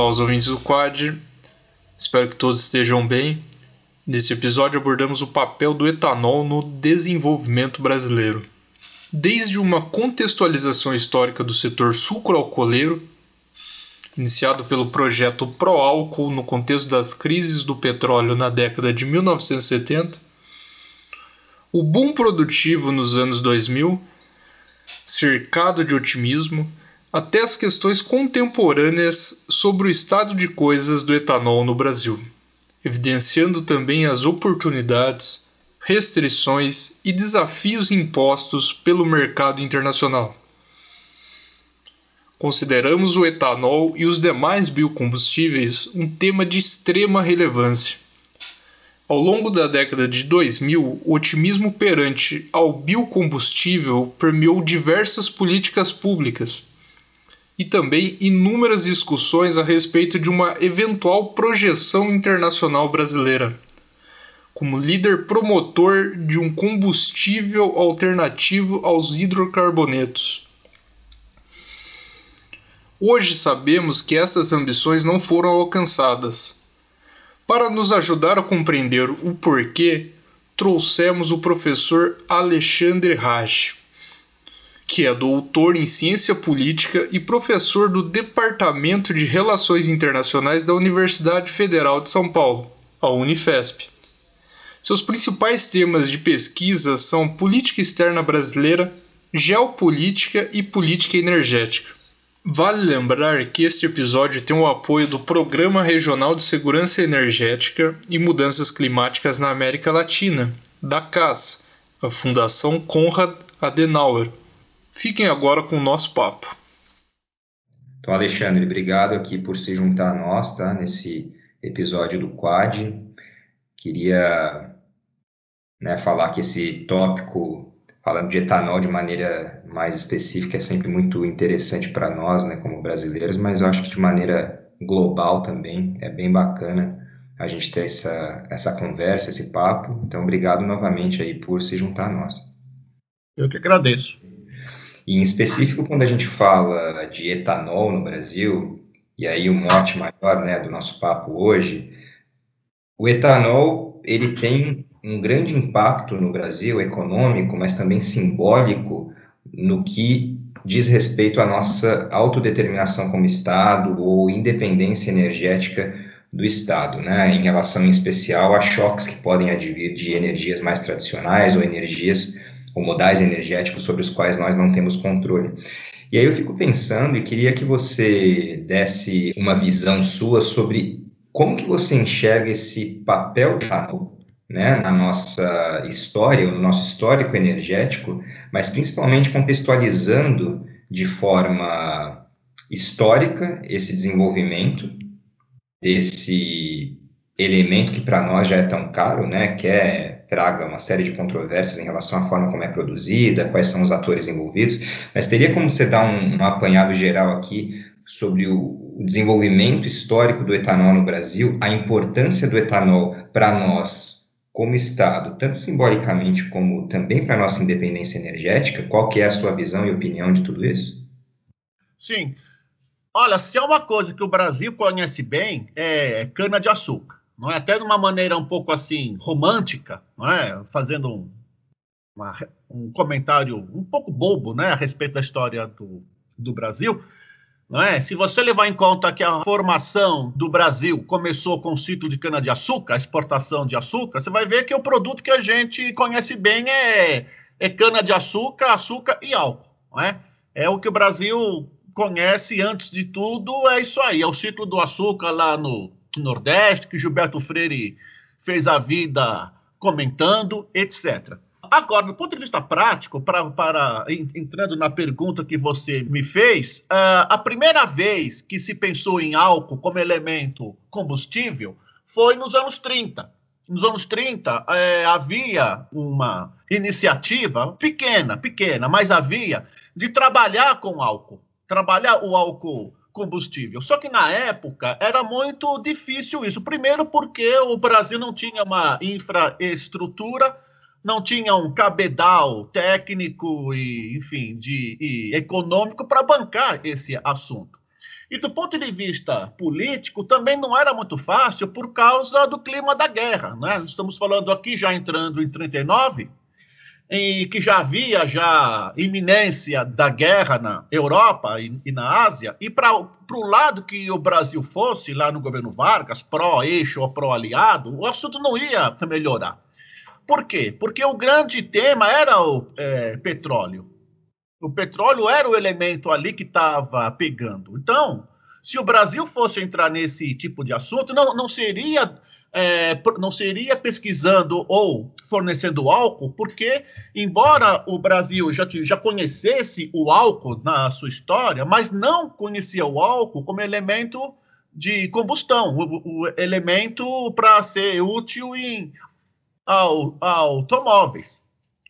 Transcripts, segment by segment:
Olá aos ouvintes do Quad, espero que todos estejam bem. Nesse episódio abordamos o papel do etanol no desenvolvimento brasileiro. Desde uma contextualização histórica do setor sucroalcooleiro, iniciado pelo projeto Proálcool no contexto das crises do petróleo na década de 1970, o boom produtivo nos anos 2000, cercado de otimismo, até as questões contemporâneas sobre o estado de coisas do etanol no Brasil, evidenciando também as oportunidades, restrições e desafios impostos pelo mercado internacional. Consideramos o etanol e os demais biocombustíveis um tema de extrema relevância. Ao longo da década de 2000, o otimismo perante ao biocombustível permeou diversas políticas públicas e também inúmeras discussões a respeito de uma eventual projeção internacional brasileira, como líder promotor de um combustível alternativo aos hidrocarbonetos. Hoje sabemos que essas ambições não foram alcançadas. Para nos ajudar a compreender o porquê, trouxemos o professor Alexandre Raj que é doutor em ciência política e professor do Departamento de Relações Internacionais da Universidade Federal de São Paulo, a Unifesp. Seus principais temas de pesquisa são política externa brasileira, geopolítica e política energética. Vale lembrar que este episódio tem o apoio do Programa Regional de Segurança Energética e Mudanças Climáticas na América Latina, da CAS, a Fundação Konrad Adenauer Fiquem agora com o nosso papo. Então, Alexandre, obrigado aqui por se juntar a nós, tá? Nesse episódio do Quad. Queria né, falar que esse tópico, falando de etanol de maneira mais específica, é sempre muito interessante para nós, né, como brasileiros, mas eu acho que de maneira global também é bem bacana a gente ter essa, essa conversa, esse papo. Então, obrigado novamente aí por se juntar a nós. Eu que agradeço. E em específico, quando a gente fala de etanol no Brasil, e aí o mote maior né, do nosso papo hoje, o etanol ele tem um grande impacto no Brasil econômico, mas também simbólico no que diz respeito à nossa autodeterminação como Estado ou independência energética do Estado, né, em relação em especial a choques que podem advir de energias mais tradicionais ou energias ou modais energéticos sobre os quais nós não temos controle. E aí eu fico pensando e queria que você desse uma visão sua sobre como que você enxerga esse papel do né, na nossa história, no nosso histórico energético, mas principalmente contextualizando de forma histórica esse desenvolvimento desse elemento que para nós já é tão caro, né, que é traga uma série de controvérsias em relação à forma como é produzida, quais são os atores envolvidos, mas teria como você dar um, um apanhado geral aqui sobre o, o desenvolvimento histórico do etanol no Brasil, a importância do etanol para nós como Estado, tanto simbolicamente como também para a nossa independência energética, qual que é a sua visão e opinião de tudo isso? Sim. Olha, se é uma coisa que o Brasil conhece bem, é cana-de-açúcar não é? Até de uma maneira um pouco assim romântica, não é? Fazendo um, uma, um comentário um pouco bobo, né, a respeito da história do, do Brasil. Não é? Se você levar em conta que a formação do Brasil começou com o ciclo de cana-de-açúcar, a exportação de açúcar, você vai ver que o produto que a gente conhece bem é, é cana-de-açúcar, açúcar e álcool. Não é? é o que o Brasil conhece antes de tudo, é isso aí, é o ciclo do açúcar lá no, Nordeste, que Gilberto Freire fez a vida comentando, etc. Agora, do ponto de vista prático, pra, para entrando na pergunta que você me fez, uh, a primeira vez que se pensou em álcool como elemento combustível foi nos anos 30. Nos anos 30, é, havia uma iniciativa pequena, pequena, mas havia, de trabalhar com álcool. Trabalhar o álcool combustível. Só que na época era muito difícil isso. Primeiro, porque o Brasil não tinha uma infraestrutura, não tinha um cabedal técnico e, enfim, de, e econômico para bancar esse assunto. E do ponto de vista político, também não era muito fácil por causa do clima da guerra. Né? Estamos falando aqui, já entrando em 39, em que já havia já iminência da guerra na Europa e, e na Ásia, e para o lado que o Brasil fosse, lá no governo Vargas, pró-eixo ou pró-aliado, o assunto não ia melhorar. Por quê? Porque o grande tema era o é, petróleo. O petróleo era o elemento ali que estava pegando. Então, se o Brasil fosse entrar nesse tipo de assunto, não, não seria é, não seria pesquisando ou fornecendo álcool, porque, embora o Brasil já, já conhecesse o álcool na sua história, mas não conhecia o álcool como elemento de combustão, o, o elemento para ser útil em ao, automóveis.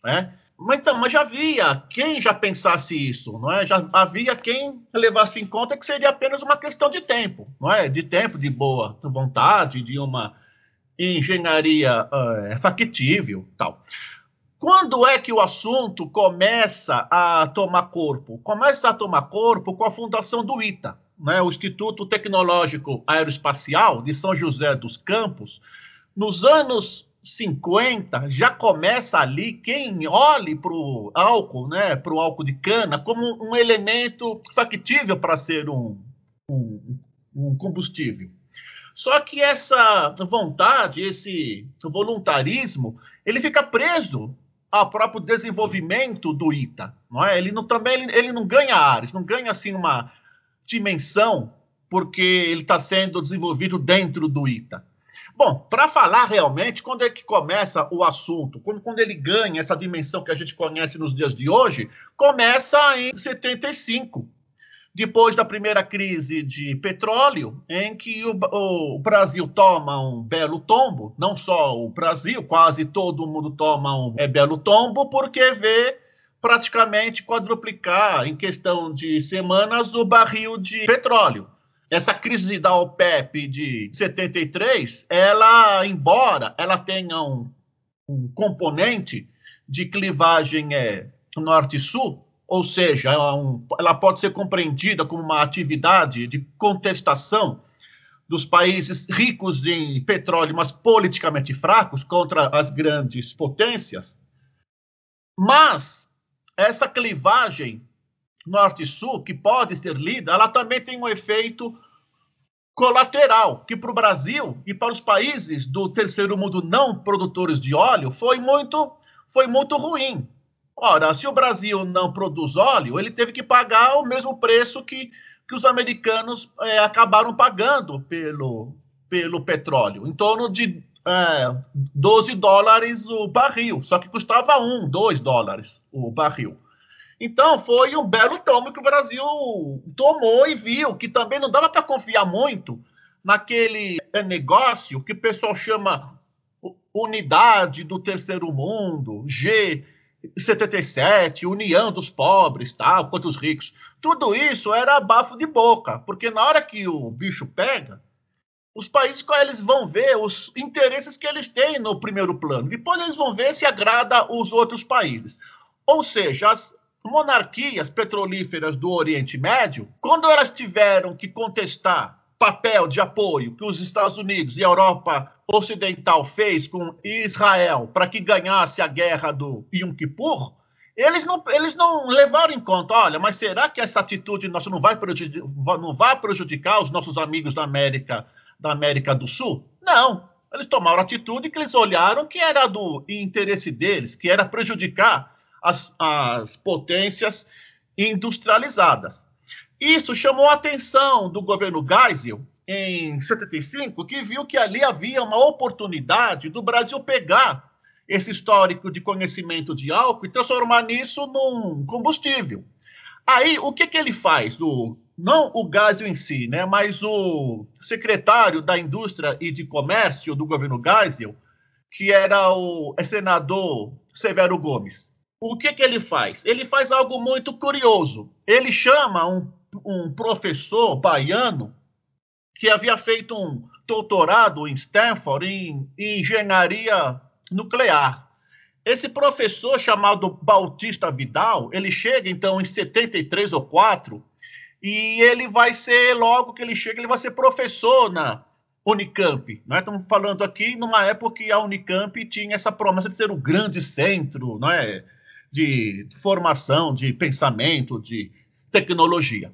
Né? Mas, então, mas já havia quem já pensasse isso, não é? Já havia quem levasse em conta que seria apenas uma questão de tempo, não é? De tempo, de boa vontade, de uma engenharia uh, factível, tal. Quando é que o assunto começa a tomar corpo? Começa a tomar corpo com a fundação do ITA, né, o Instituto Tecnológico Aeroespacial de São José dos Campos. Nos anos 50 já começa ali quem olhe para o álcool, né, para o álcool de cana, como um elemento factível para ser um, um, um combustível. Só que essa vontade, esse voluntarismo, ele fica preso ao próprio desenvolvimento do ITA, não é? Ele não também ele, ele não ganha áreas, não ganha assim uma dimensão porque ele está sendo desenvolvido dentro do ITA. Bom, para falar realmente, quando é que começa o assunto? Quando, quando ele ganha essa dimensão que a gente conhece nos dias de hoje, começa em 75, depois da primeira crise de petróleo, em que o, o, Brasil toma um belo tombo, não só o Brasil, quase todo mundo toma um é, belo tombo, porque vê praticamente quadruplicar em questão de semanas o barril de petróleo. Essa crise da OPEP de 73, ela, embora ela tenha um, um componente de clivagem é, norte-sul, ou seja, ela, um, ela pode ser compreendida como uma atividade de contestação dos países ricos em petróleo, mas politicamente fracos contra as grandes potências. Mas essa clivagem norte-sul, que pode ser lida, ela também tem um efeito colateral, que para o Brasil e para os países do terceiro mundo não produtores de óleo foi muito, foi muito ruim. Ora, se o Brasil não produz óleo, ele teve que pagar o mesmo preço que, que os americanos é, acabaram pagando pelo, pelo petróleo, em torno de é, 12 dólares o barril, só que custava 1, 2 dólares o barril. Então, foi um belo tomo que o Brasil tomou e viu que também não dava para confiar muito naquele é, negócio que o pessoal chama unidade do terceiro mundo, G 77, União dos Pobres, tal, quanto os ricos. Tudo isso era bafo de boca, porque na hora que o bicho pega, os países eles vão ver os interesses que eles têm no primeiro plano. Depois eles vão ver se agrada os outros países. Ou seja, as monarquias petrolíferas do Oriente Médio, quando elas tiveram que contestar papel de apoio que os Estados Unidos e a Europa Ocidental fez com Israel para que ganhasse a guerra do Yom Kippur, eles não, eles não levaram em conta, olha, mas será que essa atitude nossa não vai, prejudicar, não vai prejudicar os nossos amigos da América, da América do Sul? Não. Eles tomaram atitude que eles olharam que era do interesse deles, que era prejudicar as, as potências industrializadas. Isso chamou a atenção do governo Geisel em 75, que viu que ali havia uma oportunidade do Brasil pegar esse histórico de conhecimento de álcool e transformar nisso num combustível. Aí, o que, que ele faz? O, não o Geisel em si, né, mas o secretário da Indústria e de Comércio do governo Geisel, que era o é senador Severo Gomes. O que, que ele faz? Ele faz algo muito curioso. Ele chama um um professor baiano que havia feito um doutorado em Stanford em, em engenharia nuclear. Esse professor chamado Bautista Vidal, ele chega então em 73 ou 4 E ele vai ser, logo que ele chega, ele vai ser professor na Unicamp. Nós estamos falando aqui numa época que a Unicamp tinha essa promessa de ser o grande centro não é? de formação, de pensamento, de tecnologia.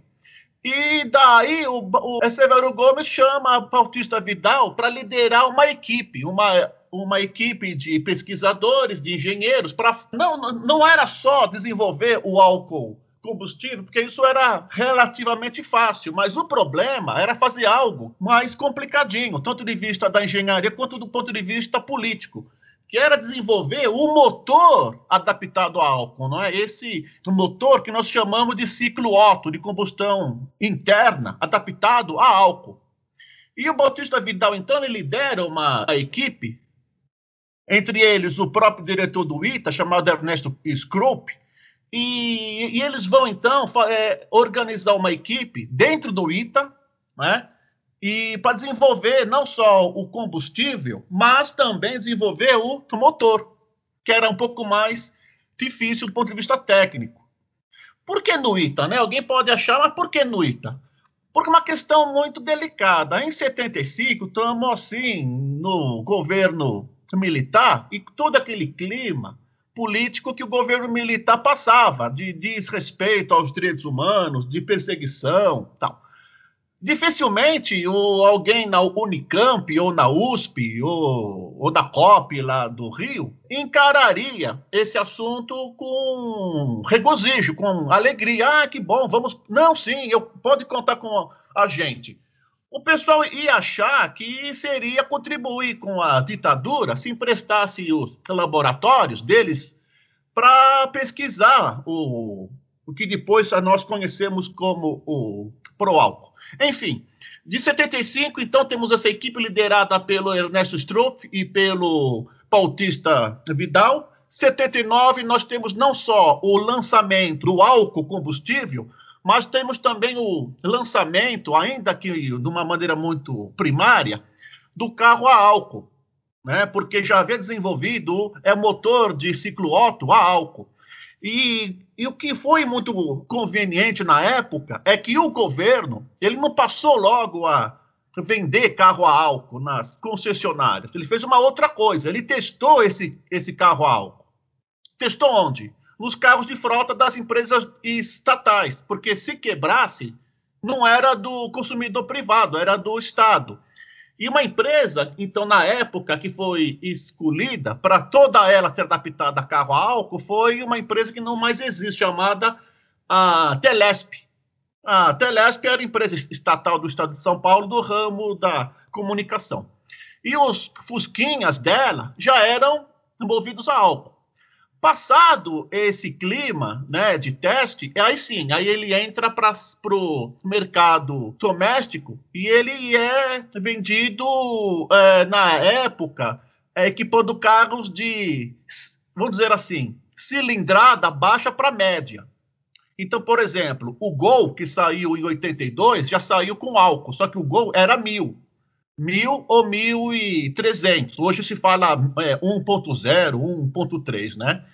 E daí o, o Severo Gomes chama Bautista Vidal para liderar uma equipe, uma, uma equipe de pesquisadores, de engenheiros, para não, não era só desenvolver o álcool combustível, porque isso era relativamente fácil, mas o problema era fazer algo mais complicadinho, tanto de vista da engenharia quanto do ponto de vista político, que era desenvolver o motor adaptado a álcool, não é? Esse motor que nós chamamos de ciclo Otto, de combustão interna, adaptado a álcool. E o Bautista Vidal, então, ele lidera uma equipe, entre eles o próprio diretor do ITA, chamado Ernesto Scrope, e, e eles vão, então, é, organizar uma equipe dentro do ITA, né? E para desenvolver não só o combustível, mas também desenvolver o motor, que era um pouco mais difícil do ponto de vista técnico. Por que no ITA, né? Alguém pode achar, mas por que no ITA? Porque é uma questão muito delicada. Em 75, estamos assim no governo militar e todo aquele clima político que o governo militar passava, de desrespeito aos direitos humanos, de perseguição, tal. Dificilmente o, alguém na Unicamp ou na USP ou, ou da COP lá do Rio encararia esse assunto com regozijo, com alegria. Ah, que bom, vamos. Não, sim, eu pode contar com a gente. O pessoal ia achar que seria contribuir com a ditadura se emprestasse os laboratórios deles para pesquisar o, o que depois nós conhecemos como o Proálcool. Enfim, de 75, então, temos essa equipe liderada pelo Ernesto Stroff e pelo Pautista Vidal. 79, nós temos não só o lançamento do álcool combustível, mas temos também o lançamento, ainda que de uma maneira muito primária, do carro a álcool, né? porque já havia desenvolvido é motor de ciclo Otto a álcool. E, e, o que foi muito conveniente na época é que o governo ele não passou logo a vender carro a álcool nas concessionárias. Ele fez uma outra coisa. Ele testou esse, esse carro a álcool. Testou onde? nos carros de frota das empresas estatais, porque se quebrasse, não era do consumidor privado, era do Estado. E uma empresa, então, na época que foi escolhida para toda ela ser adaptada a carro a álcool, foi uma empresa que não mais existe, chamada a Telesp. A Telesp era empresa estatal do Estado de São Paulo do ramo da comunicação. E os fusquinhas dela já eram envolvidos a álcool. Passado esse clima né, de teste, aí sim, aí ele entra para o mercado doméstico e ele é vendido é, na época é, equipando carros de, vamos dizer assim, cilindrada baixa para média. Então, por exemplo, o Gol, que saiu em 82, já saiu com álcool, só que o Gol era mil. Mil ou mil e trezentos. Hoje se fala é, 1.0, 1.3, né?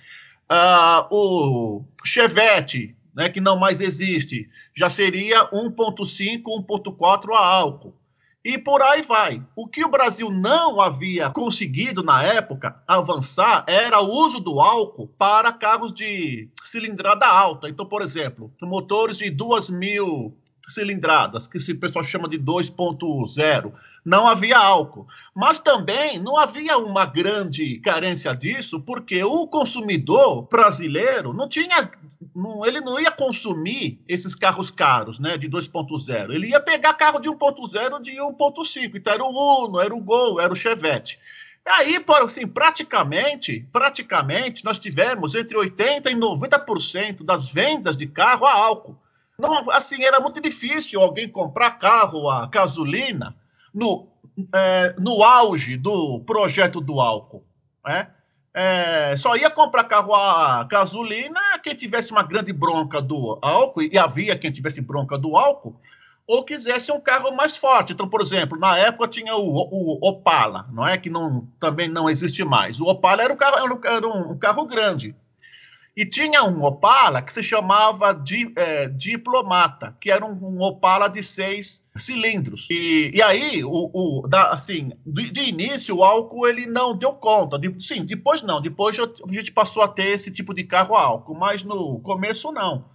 Ah, o Chevette, né, que não mais existe, já seria 1.5, 1.4 a álcool. E por aí vai. O que o Brasil não havia conseguido na época avançar era o uso do álcool para carros de cilindrada alta. Então, por exemplo, motores de 2 mil cilindradas, que o pessoal chama de 2.0, não havia álcool. Mas também não havia uma grande carência disso, porque o consumidor brasileiro não tinha, não, ele não ia consumir esses carros caros, né, de 2.0. Ele ia pegar carro de 1.0 de 1.5. Então era o Uno, era o Gol, era o Chevette. Aí, assim, praticamente, praticamente, nós tivemos entre 80% e 90% das vendas de carro a álcool. Não, assim, era muito difícil alguém comprar carro a gasolina no, é, no auge do projeto do álcool. Né? É, só ia comprar carro a gasolina quem tivesse uma grande bronca do álcool, e havia quem tivesse bronca do álcool, ou quisesse um carro mais forte. Então, por exemplo, na época tinha o, o Opala, não é que não, também não existe mais. O Opala era um carro, era um, era um carro grande. E tinha um Opala que se chamava de, é, Diplomata, que era um, um, Opala de seis cilindros. E, e aí, o, o da, assim, de, de, início, o álcool ele não deu conta. De, sim, depois não. Depois a gente passou a ter esse tipo de carro a álcool, mas no começo não.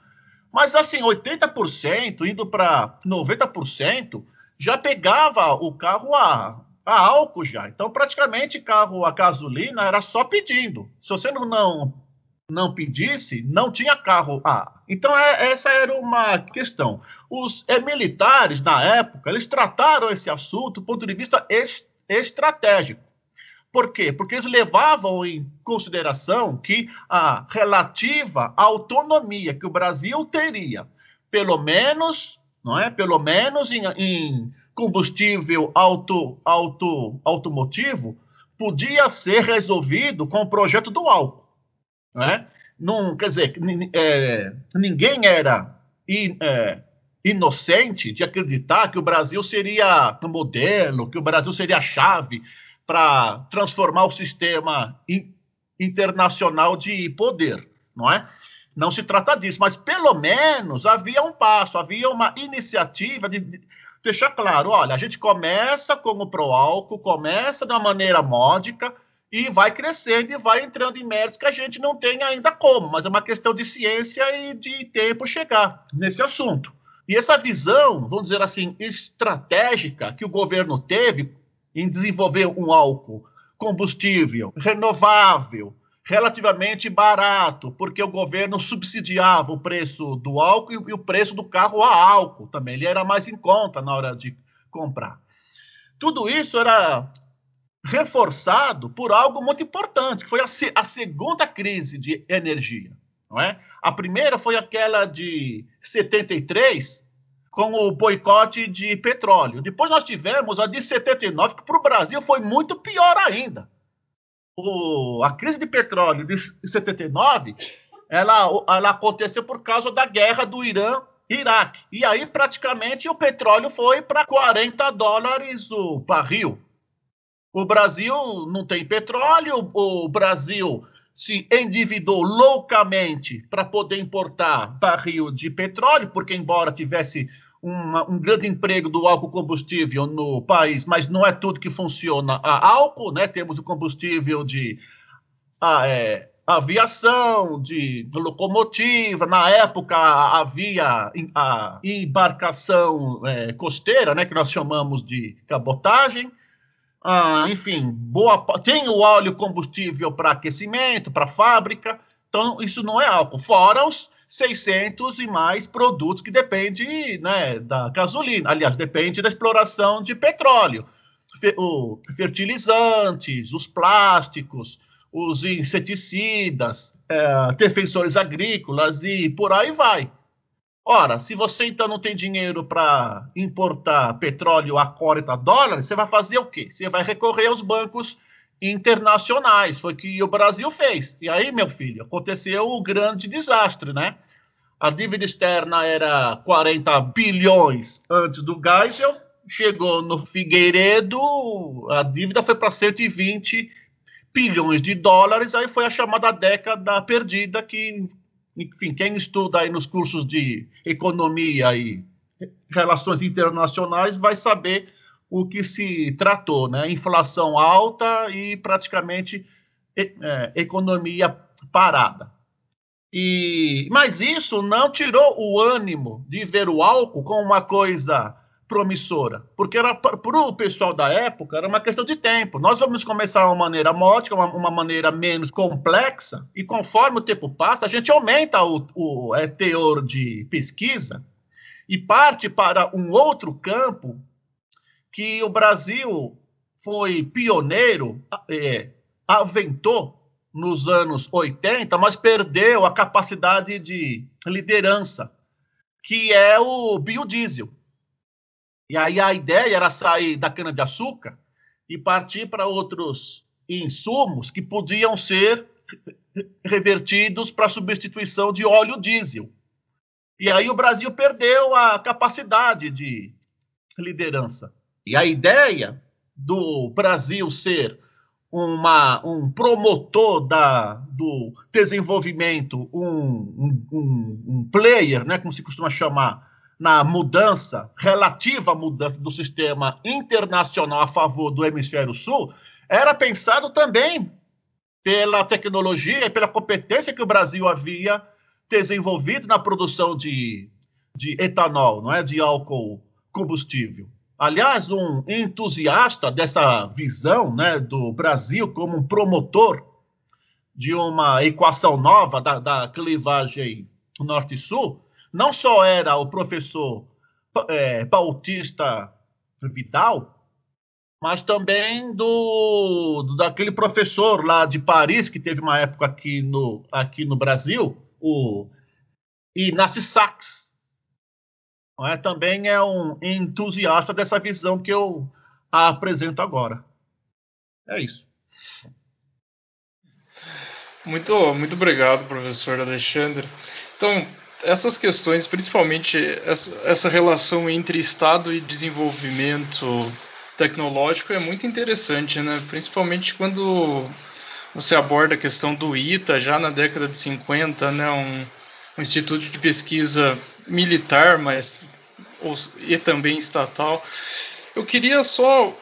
Mas assim, 80% indo para 90% já pegava o carro a, a álcool já. Então, praticamente, carro a gasolina era só pedindo. Se você não, não pedisse, não tinha carro A. Então, é, essa era uma questão. Os é, militares, na época, eles trataram esse assunto do ponto de vista est estratégico. Por quê? Porque eles levavam em consideração que a relativa autonomia que o Brasil teria, pelo menos, não é? Pelo menos em, em combustível auto, auto, automotivo, podia ser resolvido com o projeto do álcool. Né? Não, quer dizer, é, ninguém era in, é, inocente de acreditar que o Brasil seria modelo, que o Brasil seria a chave para transformar o sistema in, internacional de poder, não é? Não se trata disso, mas pelo menos havia um passo, havia uma iniciativa de, de deixar claro, olha, a gente começa com o pró-álcool, começa de uma maneira módica, e vai crescendo e vai entrando em méritos que a gente não tem ainda como, mas é uma questão de ciência e de tempo chegar nesse assunto. E essa visão, vamos dizer assim, estratégica que o governo teve em desenvolver um álcool combustível renovável, relativamente barato, porque o governo subsidiava o preço do álcool e o preço do carro a álcool também, ele era mais em conta na hora de comprar. Tudo isso era reforçado por algo muito importante, que foi a, a segunda crise de energia. Não é? A primeira foi aquela de 73, com o boicote de petróleo. Depois nós tivemos a de 79, que para o Brasil foi muito pior ainda. O, a crise de petróleo de 79 ela, ela aconteceu por causa da guerra do Irã Iraque. E aí, praticamente, o petróleo foi para 40 dólares o barril. O Brasil não tem petróleo, o Brasil se endividou loucamente para poder importar barril de petróleo, porque, embora tivesse uma, um grande emprego do álcool combustível no país, mas não é tudo que funciona a álcool, né? Temos o combustível de a, é, aviação, de, locomotiva. Na época havia a embarcação é, costeira, né? Que nós chamamos de cabotagem. Ah, enfim, boa, tem o óleo combustível para aquecimento, para fábrica, então isso não é álcool, fora os 600 e mais produtos que dependem né, da gasolina, aliás, depende da exploração de petróleo, o, fertilizantes, os plásticos, os inseticidas, é, defensores agrícolas e por aí vai. Ora, se você então não tem dinheiro para importar petróleo a 40 dólares, você vai fazer o quê? Você vai recorrer aos bancos internacionais. Foi o que o Brasil fez. E aí, meu filho, aconteceu o grande desastre, né? A dívida externa era 40 bilhões antes do Geisel, chegou no Figueiredo, a dívida foi para 120 bilhões de dólares, aí foi a chamada década perdida que enfim, quem estuda aí nos cursos de economia e relações internacionais vai saber o que se tratou, né? Inflação alta e praticamente é, economia parada. E, mas isso não tirou o ânimo de ver o álcool como uma coisa promissora, porque era para o pessoal da época era uma questão de tempo. Nós vamos começar uma maneira módica, uma, uma maneira menos complexa, e conforme o tempo passa, a gente aumenta o, o é, teor de pesquisa e parte para um outro campo que o Brasil foi pioneiro, é, aventou nos anos 80, mas perdeu a capacidade de liderança, que é o biodiesel. E aí a ideia era sair da cana-de-açúcar e partir para outros insumos que podiam ser revertidos para substituição de óleo diesel. E aí o Brasil perdeu a capacidade de liderança. E a ideia do Brasil ser uma, um promotor da, do desenvolvimento, um, um, um, player, né, como se costuma chamar, na mudança, relativa mudança do sistema internacional a favor do hemisfério sul, era pensado também pela tecnologia e pela competência que o Brasil havia desenvolvido na produção de, de etanol, não é, de álcool combustível. Aliás, um entusiasta dessa visão né, do Brasil como um promotor de uma equação nova da, da clivagem norte-sul, não só era o professor é, Bautista Vidal, mas também do, do, daquele professor lá de Paris que teve uma época aqui no, aqui no Brasil, o Inácio Sachs, é? também é um entusiasta dessa visão que eu apresento agora. É isso. Muito, muito obrigado, professor Alexandre. Então, essas questões, principalmente essa, essa relação entre Estado e desenvolvimento tecnológico, é muito interessante, né? principalmente quando você aborda a questão do ITA, já na década de 50, né? um, um instituto de pesquisa militar, mas e também estatal. Eu queria só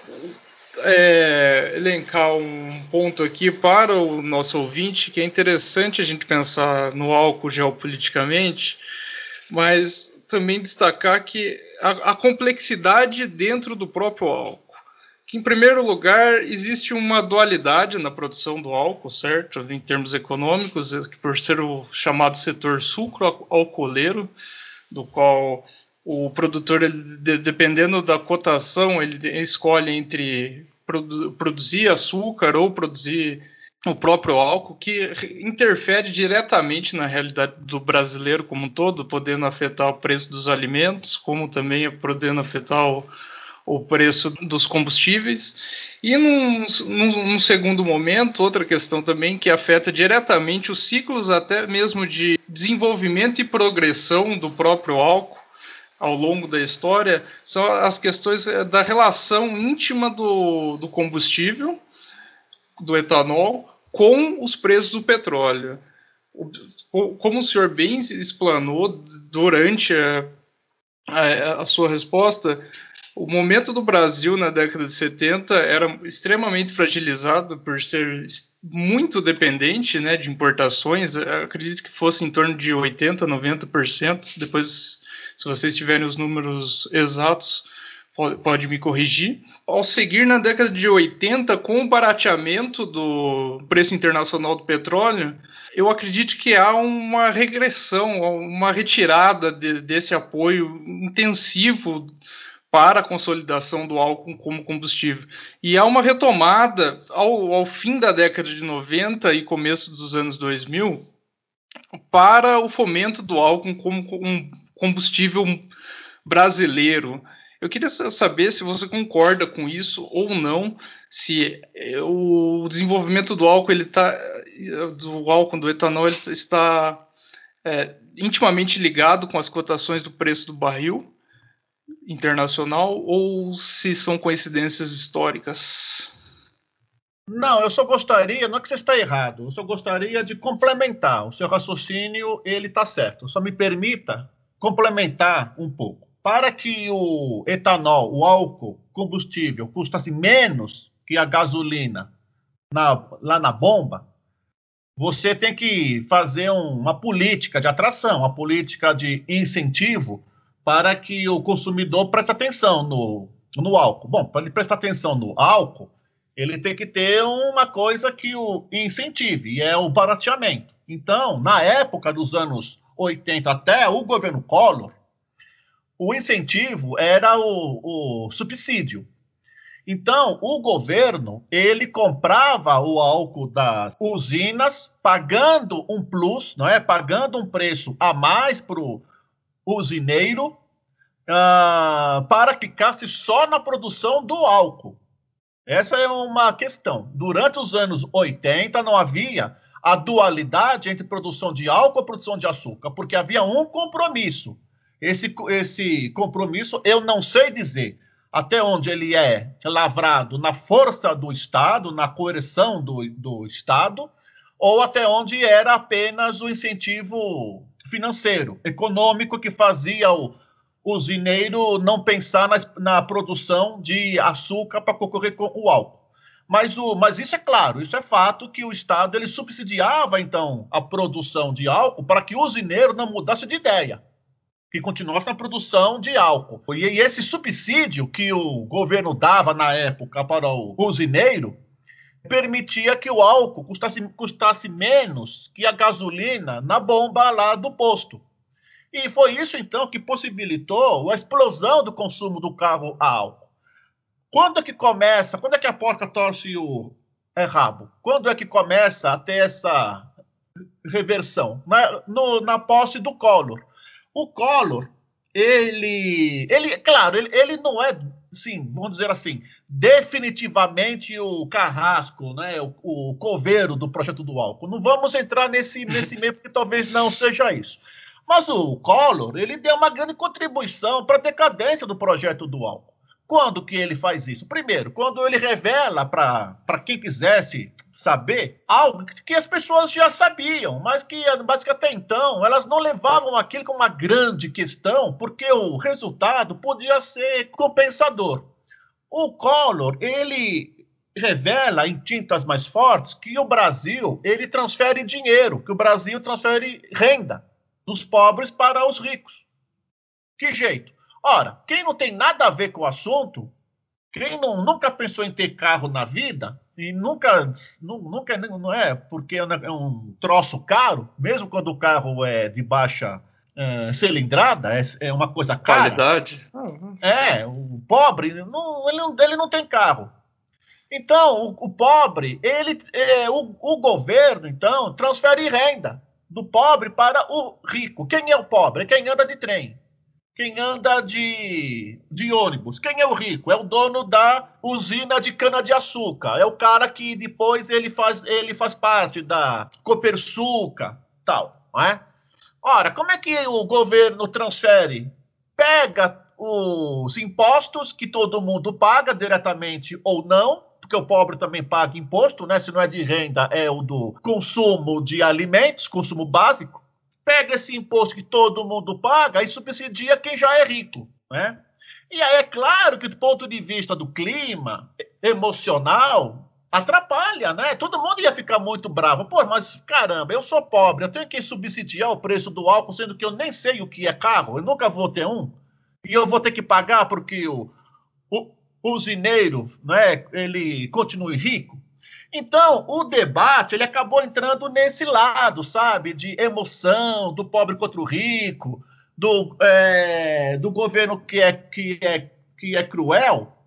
é, elencar um ponto aqui para o nosso ouvinte, que é interessante a gente pensar no álcool geopoliticamente, mas também destacar que a, a complexidade dentro do próprio álcool. Que, em primeiro lugar, existe uma dualidade na produção do álcool, certo? Em termos econômicos, por ser o chamado setor sucro-alcooleiro, do qual o produtor, ele, dependendo da cotação, ele escolhe entre produ produzir açúcar ou produzir o próprio álcool, que interfere diretamente na realidade do brasileiro como um todo, podendo afetar o preço dos alimentos, como também podendo afetar o, o preço dos combustíveis. E num, num, num, segundo momento, outra questão também que afeta diretamente os ciclos até mesmo de desenvolvimento e progressão do próprio álcool, ao longo da história são as questões eh, da relação íntima do, do combustível, do etanol, com os preços do petróleo. Como o senhor bem explanou durante a, a, a sua resposta, o momento do Brasil na década de 70 era extremamente fragilizado por ser muito dependente né, de importações. Acredito que fosse em torno de 80%, 90%. Depois se vocês tiverem os números exatos, pode, pode me corrigir. Ao seguir na década de 80, com o barateamento do preço internacional do petróleo, eu acredito que há uma regressão, uma retirada de, desse apoio intensivo para a consolidação do álcool como combustível. E há uma retomada ao, ao, fim da década de 90 e começo dos anos 2000 para o fomento do álcool como um combustível brasileiro. Eu queria saber se você concorda com isso ou não, se eh, o desenvolvimento do álcool ele tá, do álcool do etanol ele está é, intimamente ligado com as cotações do preço do barril internacional ou se são coincidências históricas. Não, eu só gostaria, não é que você está errado, eu só gostaria de complementar. O seu raciocínio, ele está certo. Só me permita complementar um pouco. Para que o etanol, o álcool combustível, custasse menos que a gasolina na, lá na bomba, você tem que fazer um, uma política de atração, uma política de incentivo para que o consumidor preste atenção no, no álcool. Bom, para ele prestar atenção no álcool, ele tem que ter uma coisa que o incentive, e é o barateamento. Então, na época dos anos 80 até o governo Collor, o incentivo era o, o subsídio. Então, o governo, ele comprava o álcool das usinas, pagando um plus, não é? Pagando um preço a mais para o usineiro, uh, para que ficasse só na produção do álcool. Essa é uma questão. Durante os anos 80, não havia a dualidade entre produção de álcool e produção de açúcar, porque havia um compromisso. Esse, esse compromisso eu não sei dizer. até onde ele é lavrado na força do Estado, na coerção do, do Estado, ou até onde era apenas o incentivo financeiro, econômico, que fazia o usineiro não pensar na, na produção de açúcar para concorrer com o álcool. Mas, o, mas isso é claro, isso é fato que o Estado ele subsidiava então a produção de álcool para que o usineiro não mudasse de ideia que continuasse na produção de álcool. E, e esse subsídio que o governo dava na época para o usineiro permitia que o álcool custasse, custasse menos que a gasolina na bomba lá do posto. E foi isso, então, que possibilitou a explosão do consumo do carro a álcool. Quando é que começa, quando é que a porca torce o é, rabo? Quando é que começa a ter essa reversão? Na, no, na posse do Collor. O Collor, ele, ele claro, ele, ele não é, sim, vamos dizer assim, definitivamente o carrasco, né, o, o coveiro do projeto do álcool. Não vamos entrar nesse, nesse meio, porque talvez não seja isso. Mas o Collor, ele deu uma grande contribuição para a decadência do projeto do álcool. Quando que ele faz isso? Primeiro, quando ele revela para quem quisesse saber algo que as pessoas já sabiam, mas que, mas que até então elas não levavam aquilo como uma grande questão, porque o resultado podia ser compensador. O Collor, ele revela em tintas mais fortes que o Brasil, ele transfere dinheiro, que o Brasil transfere renda dos pobres para os ricos. Que jeito? Ora, quem não tem nada a ver com o assunto, quem não, nunca pensou em ter carro na vida, e nunca, nunca não é porque é um troço caro, mesmo quando o carro é de baixa é, cilindrada, é, é, uma coisa cara. Qualidade. É, o pobre, não, ele, não, ele não tem carro. Então, o, o pobre, ele, é, o, o governo, então, transfere renda do pobre para o rico. Quem é o pobre? É quem anda de trem quem anda de, de ônibus. Quem é o rico? É o dono da usina de cana-de-açúcar. É o cara que depois ele faz, ele faz parte da Copersuca, tal, não é? Ora, como é que o governo transfere? Pega os impostos que todo mundo paga, diretamente ou não, porque o pobre também paga imposto, né? Se não é de renda, é o do consumo de alimentos, consumo básico pega esse imposto que todo mundo paga e subsidia quem já é rico, né? E aí é claro que do ponto de vista do clima emocional atrapalha, né? Todo mundo ia ficar muito bravo. Pô, mas caramba, eu sou pobre, eu tenho que subsidiar o preço do álcool, sendo que eu nem sei o que é carro, eu nunca vou ter um, e eu vou ter que pagar porque o, o, usineiro, né, ele continue rico. Então, o debate ele acabou entrando nesse lado, sabe, de emoção, do pobre contra o rico, do, é, do governo que é, que, é, que é cruel,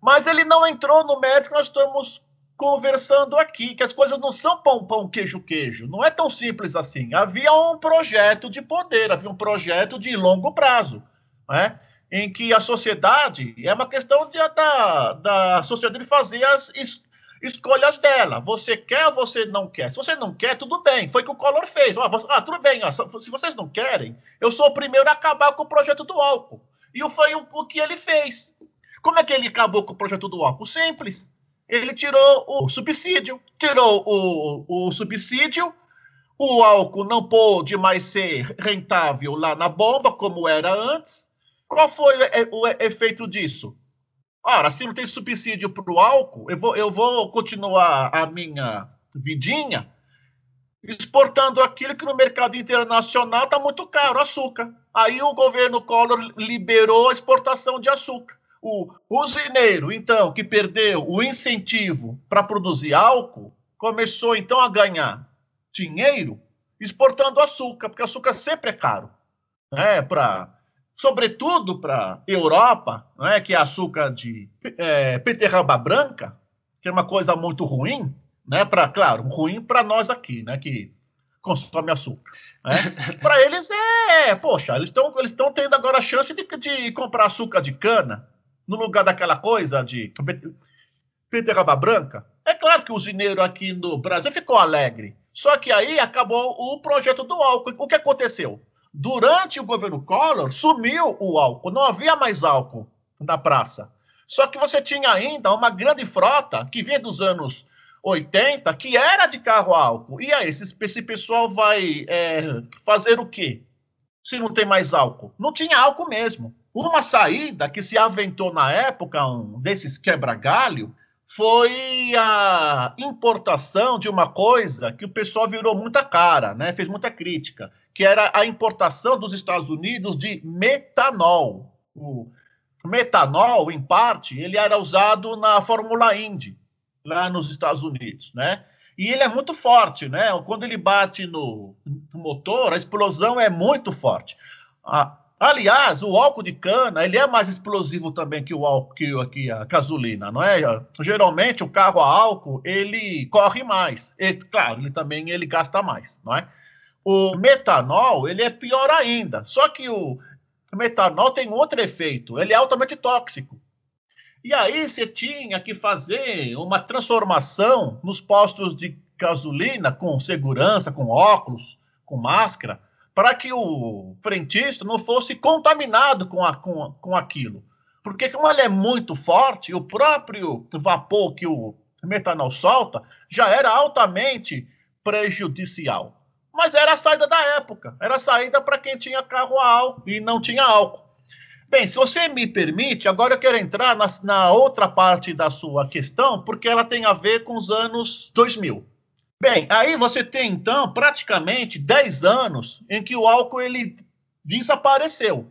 mas ele não entrou no mérito que nós estamos conversando aqui, que as coisas não são pão, pão, queijo, queijo. Não é tão simples assim. Havia um projeto de poder, havia um projeto de longo prazo, né? em que a sociedade é uma questão de, da, da sociedade fazer as, escolhas dela. Você quer ou você não quer? Se você não quer, tudo bem. Foi o que o Collor fez. ah, tudo bem. Ó, se vocês não querem, eu sou o primeiro a acabar com o projeto do álcool. E foi o, o que ele fez. Como é que ele acabou com o projeto do álcool? Simples. Ele tirou o subsídio. Tirou o, o subsídio. O álcool não pôde mais ser rentável lá na bomba, como era antes. Qual foi o efeito disso? Ora, se não tem subsídio para o álcool, eu vou, eu vou continuar a minha vidinha exportando aquilo que no mercado internacional está muito caro, açúcar. Aí o governo Collor liberou a exportação de açúcar. O usineiro, então, que perdeu o incentivo para produzir álcool, começou então a ganhar dinheiro exportando açúcar, porque açúcar sempre é caro. Né, para sobretudo para Europa, não é, que é açúcar de é, beterraba branca, que é uma coisa muito ruim, né, para claro, ruim para nós aqui, né, que consome açúcar. Né? para eles é, poxa, eles estão eles estão tendo agora a chance de, de comprar açúcar de cana no lugar daquela coisa de beterraba branca. É claro que o usineiro aqui no Brasil ficou alegre. Só que aí acabou o projeto do álcool. O que aconteceu? Durante o governo Collor, sumiu o álcool, não havia mais álcool na praça. Só que você tinha ainda uma grande frota que vinha dos anos 80, que era de carro álcool. E aí, esse, esse pessoal vai é, fazer o quê? Se não tem mais álcool? Não tinha álcool mesmo. Uma saída que se aventou na época, um desses quebra-galho, foi a importação de uma coisa que o pessoal virou muita cara, né? fez muita crítica, que era a importação dos Estados Unidos de metanol. O metanol, em parte, ele era usado na Fórmula Indy, lá nos Estados Unidos, né? E ele é muito forte, né? Quando ele bate no, motor, a explosão é muito forte. Ah, aliás, o álcool de cana ele é mais explosivo também que o álcool que aqui a gasolina, não é? Geralmente o carro a álcool ele corre mais. E, claro, ele também ele gasta mais, não é? O metanol ele é pior ainda. Só que o metanol tem outro efeito. Ele é altamente tóxico. E aí você tinha que fazer uma transformação nos postos de gasolina com segurança, com óculos, com máscara, para que o frentista não fosse contaminado com, a, com, com aquilo. Porque como ele é muito forte, o próprio vapor que o metanol solta já era altamente prejudicial. Mas era a saída da época, era a saída para quem tinha carro a álcool e não tinha álcool. Bem, se você me permite, agora eu quero entrar na, na, outra parte da sua questão, porque ela tem a ver com os anos 2000. Bem, aí você tem, então, praticamente 10 anos em que o álcool ele desapareceu.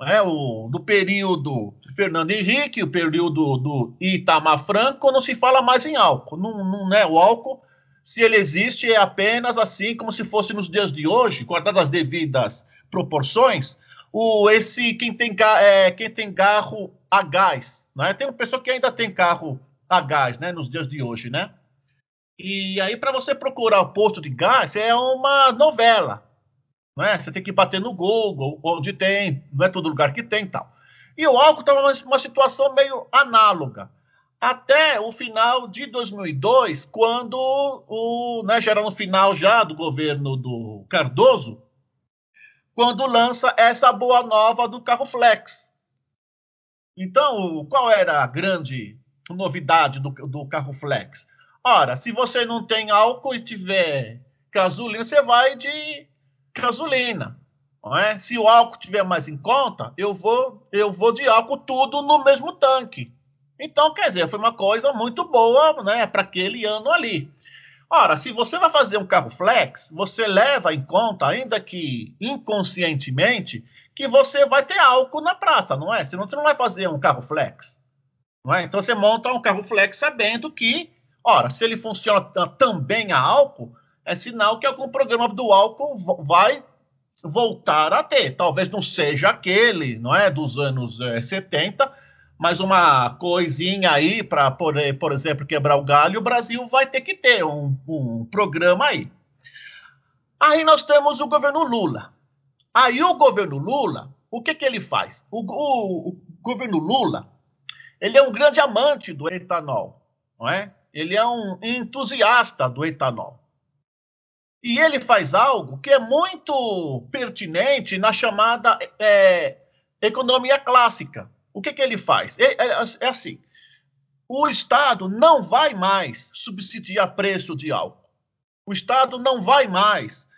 É, o, do período Fernando Henrique, o período do Itamar Franco, não se fala mais em álcool. Não, não, né, o álcool, se ele existe, é apenas assim como se fosse nos dias de hoje, guardadas as devidas proporções, o, esse quem tem, é, quem tem carro a gás, né? Tem uma pessoa que ainda tem carro a gás, né? Nos dias de hoje, né? E aí para você procurar o posto de gás é uma novela, né? Você tem que bater no Google, onde tem, não é todo lugar que tem, tal. E o álcool estava numa uma situação meio análoga até o final de 2002, quando o, né, já era no final já do governo do Cardoso, quando lança essa boa nova do carro flex. Então, qual era a grande novidade do, do carro flex? Ora, se você não tem álcool e tiver gasolina, você vai de gasolina. É? Se o álcool tiver mais em conta, eu vou, eu vou de álcool tudo no mesmo tanque. Então, quer dizer, foi uma coisa muito boa né, para aquele ano ali. Ora, se você vai fazer um carro flex, você leva em conta, ainda que inconscientemente, que você vai ter álcool na praça, não é? Senão você não vai fazer um carro flex. Não é? Então você monta um carro flex sabendo que, ora, se ele funciona também a álcool, é sinal que algum programa do álcool vai voltar a ter. Talvez não seja aquele, não é, dos anos é, 70, mas uma coisinha aí para, por, por exemplo, quebrar o galho, o Brasil vai ter que ter um, um programa aí. Aí nós temos o governo Lula. Aí o governo Lula, o que, que ele faz? O, o, o governo Lula, ele é um grande amante do etanol, não é? Ele é um entusiasta do etanol. E ele faz algo que é muito pertinente na chamada é, economia clássica. O que, que ele faz? É, é, é assim: o Estado não vai mais subsidiar preço de álcool. O Estado não vai mais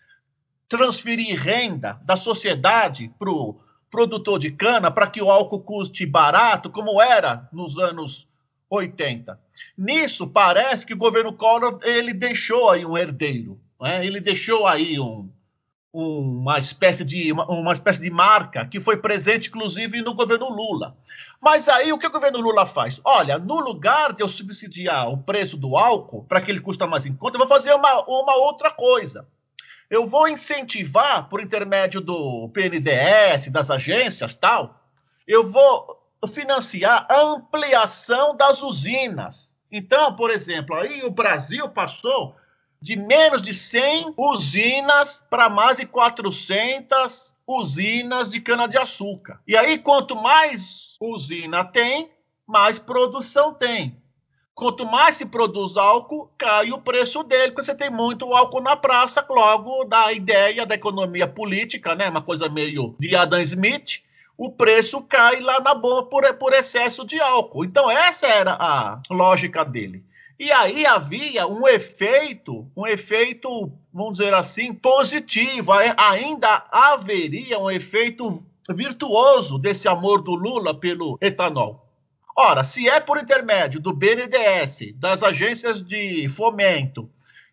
transferir renda da sociedade para o produtor de cana para que o álcool custe barato, como era nos anos 80. Nisso, parece que o governo Collor ele deixou aí um herdeiro. Né? Ele deixou aí um, uma espécie de uma, uma, espécie de marca que foi presente inclusive no governo Lula. Mas aí o que o governo Lula faz? Olha, no lugar de eu subsidiar o preço do álcool para que ele custa mais em conta, eu vou fazer uma, uma outra coisa. Eu vou incentivar por intermédio do PNDS, das agências, tal, eu vou financiar a ampliação das usinas. Então, por exemplo, aí o Brasil passou de menos de 100 usinas para mais de 400 usinas de cana-de-açúcar. E aí, quanto mais usina tem, mais produção tem. Quanto mais se produz álcool, cai o preço dele, porque você tem muito álcool na praça, logo da ideia da economia política, né? Uma coisa meio de Adam Smith. o preço cai lá na bomba por, por excesso de álcool. Então, essa era a lógica dele. E aí havia um efeito, um efeito, vamos dizer assim, positivo. Ainda haveria um efeito virtuoso desse amor do Lula pelo etanol. Ora, se é por intermédio do BNDES, das agências de fomento,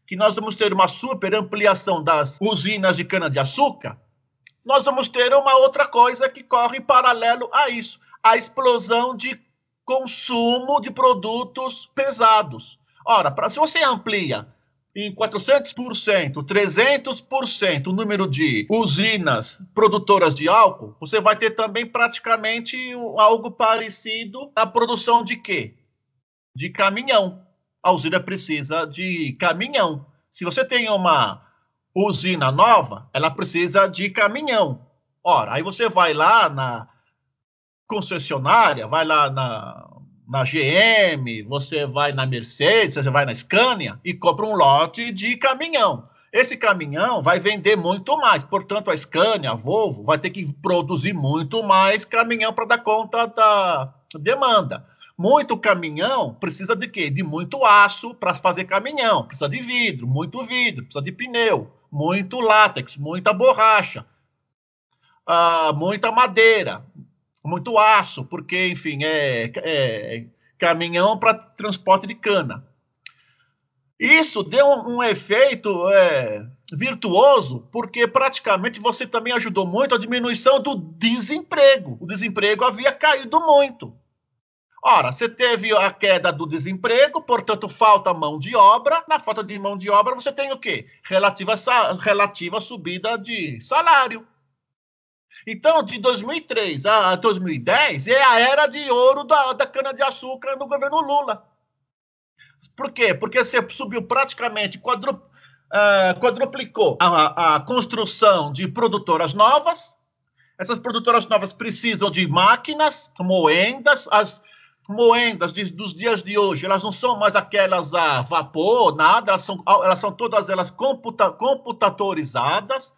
que nós vamos ter uma super ampliação das usinas de cana-de-açúcar, nós vamos ter uma outra coisa que corre paralelo a isso: a explosão de consumo de produtos pesados. Ora, pra, se você amplia em 400%, 300% o número de usinas produtoras de álcool, você vai ter também praticamente algo parecido na produção de quê? De caminhão. A usina precisa de caminhão. Se você tem uma usina nova, ela precisa de caminhão. Ora, aí você vai lá na concessionária, vai lá na na GM, você vai na Mercedes, você vai na Scania e compra um lote de caminhão. Esse caminhão vai vender muito mais, portanto, a Scania, a Volvo, vai ter que produzir muito mais caminhão para dar conta da demanda. Muito caminhão precisa de quê? De muito aço para fazer caminhão, precisa de vidro, muito vidro, precisa de pneu, muito látex, muita borracha, uh, muita madeira, muito aço, porque, enfim, é, é caminhão para transporte de cana. Isso deu um, um efeito é, virtuoso, porque praticamente você também ajudou muito a diminuição do desemprego. O desemprego havia caído muito. Ora, você teve a queda do desemprego, portanto, falta mão de obra. Na falta de mão de obra, você tem o quê? Relativa, relativa subida de salário. Então, de 2003 a 2010 é a era de ouro da, da cana-de-açúcar no governo Lula. Por quê? Porque você subiu praticamente, quadru, uh, quadruplicou a, a construção de produtoras novas. Essas produtoras novas precisam de máquinas, moendas, as moendas de, dos dias de hoje, elas não são mais aquelas a vapor, nada, elas são, elas são todas elas computa, computatorizadas.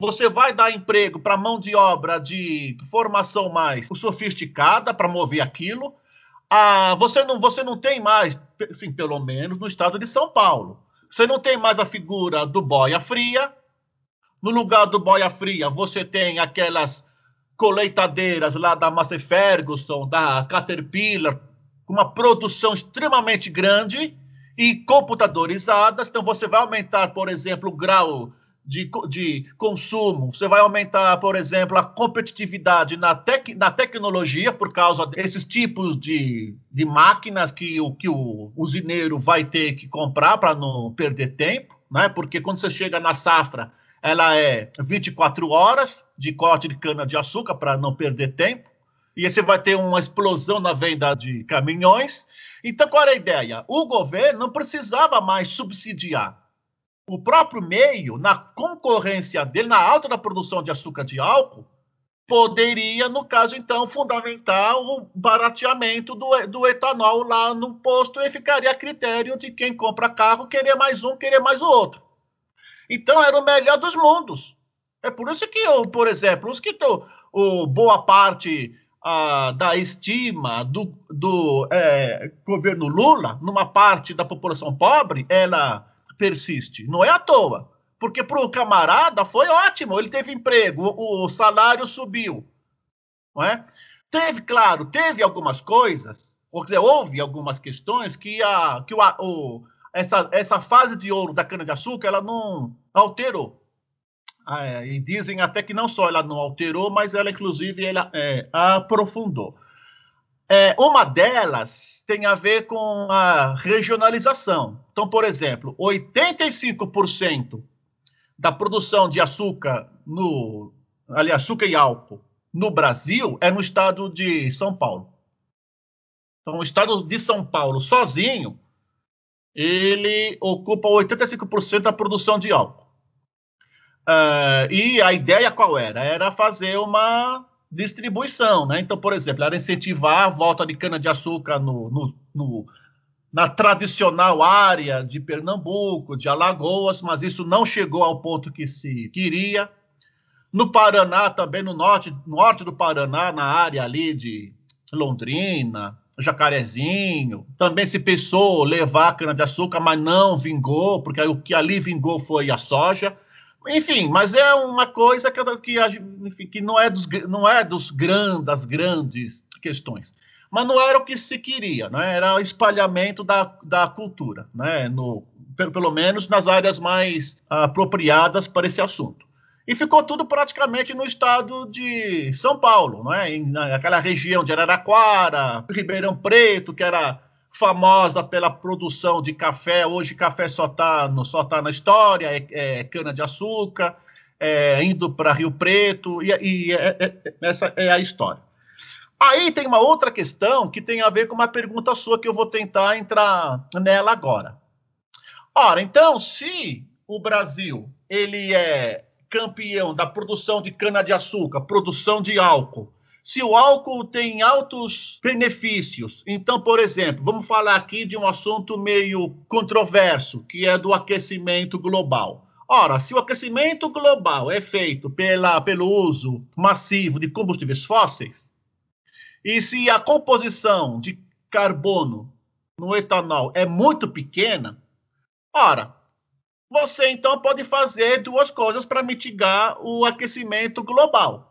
Você vai dar emprego para mão de obra de formação mais sofisticada para mover aquilo. Ah, você, não, você não tem mais, sim, pelo menos no estado de São Paulo, você não tem mais a figura do boia fria. No lugar do boia fria, você tem aquelas colheitadeiras lá da Massey Ferguson, da Caterpillar, com uma produção extremamente grande e computadorizadas. Então, você vai aumentar, por exemplo, o grau de, de consumo, você vai aumentar, por exemplo, a competitividade na, tec, na tecnologia por causa desses tipos de, de máquinas que o, que o usineiro vai ter que comprar para não perder tempo, né? porque quando você chega na safra, ela é 24 horas de corte de cana-de-açúcar para não perder tempo, e você vai ter uma explosão na venda de caminhões. Então, qual era a ideia? O governo não precisava mais subsidiar o próprio meio, na concorrência dele, na alta da produção de açúcar de álcool, poderia, no caso, então, fundamentar o barateamento do, do etanol lá no posto e ficaria a critério de quem compra carro querer mais um, querer mais o outro. Então, era o melhor dos mundos. É por isso que, eu, por exemplo, os que estão, o, boa parte da estima do, do é, governo Lula, numa parte da população pobre, ela persiste. Não é à toa. Porque para o camarada foi ótimo, ele teve emprego, o, o salário subiu. Não é? Teve, claro, teve algumas coisas, ou dizer, houve algumas questões que, a, que o, o, essa, essa fase de ouro da cana-de-açúcar ela não alterou. É, e dizem até que não só ela não alterou, mas ela, inclusive, ela, é, aprofundou. É, uma delas tem a ver com a regionalização. Então, por exemplo, 85% da produção de açúcar no, ali, açúcar e álcool no Brasil é no estado de São Paulo. Então, o estado de São Paulo sozinho ele ocupa 85% da produção de álcool. Uh, e a ideia qual era? Era fazer uma distribuição, né? Então, por exemplo, era incentivar a volta de cana-de-açúcar no, no, no, na tradicional área de Pernambuco, de Alagoas, mas isso não chegou ao ponto que se queria. No Paraná, também no norte, norte do Paraná, na área ali de Londrina, Jacarezinho, também se pensou levar cana-de-açúcar, mas não vingou, porque o que ali vingou foi a soja. Enfim, mas é uma coisa que, que, enfim, que não é, dos, não é dos grandes, das grandes questões. Mas não era o que se queria, né? era o espalhamento da, da cultura, né? no, pelo, pelo menos nas áreas mais apropriadas para esse assunto. E ficou tudo praticamente no estado de São Paulo, não é? naquela região de Araraquara, Ribeirão Preto, que era famosa pela produção de café. Hoje café só está só tá na história, é, é cana-de-açúcar, é, indo para Rio Preto, e, e é, é, é, essa é a história. Aí tem uma outra questão que tem a ver com uma pergunta sua que eu vou tentar entrar nela agora. Ora, então, se o Brasil ele é campeão da produção de cana-de-açúcar, produção de álcool, se o álcool tem altos benefícios, então, por exemplo, vamos falar aqui de um assunto meio controverso, que é do aquecimento global. Ora, se o aquecimento global é feito pela, pelo uso massivo de combustíveis fósseis, e se a composição de carbono no etanol é muito pequena, ora, você então pode fazer duas coisas para mitigar o aquecimento global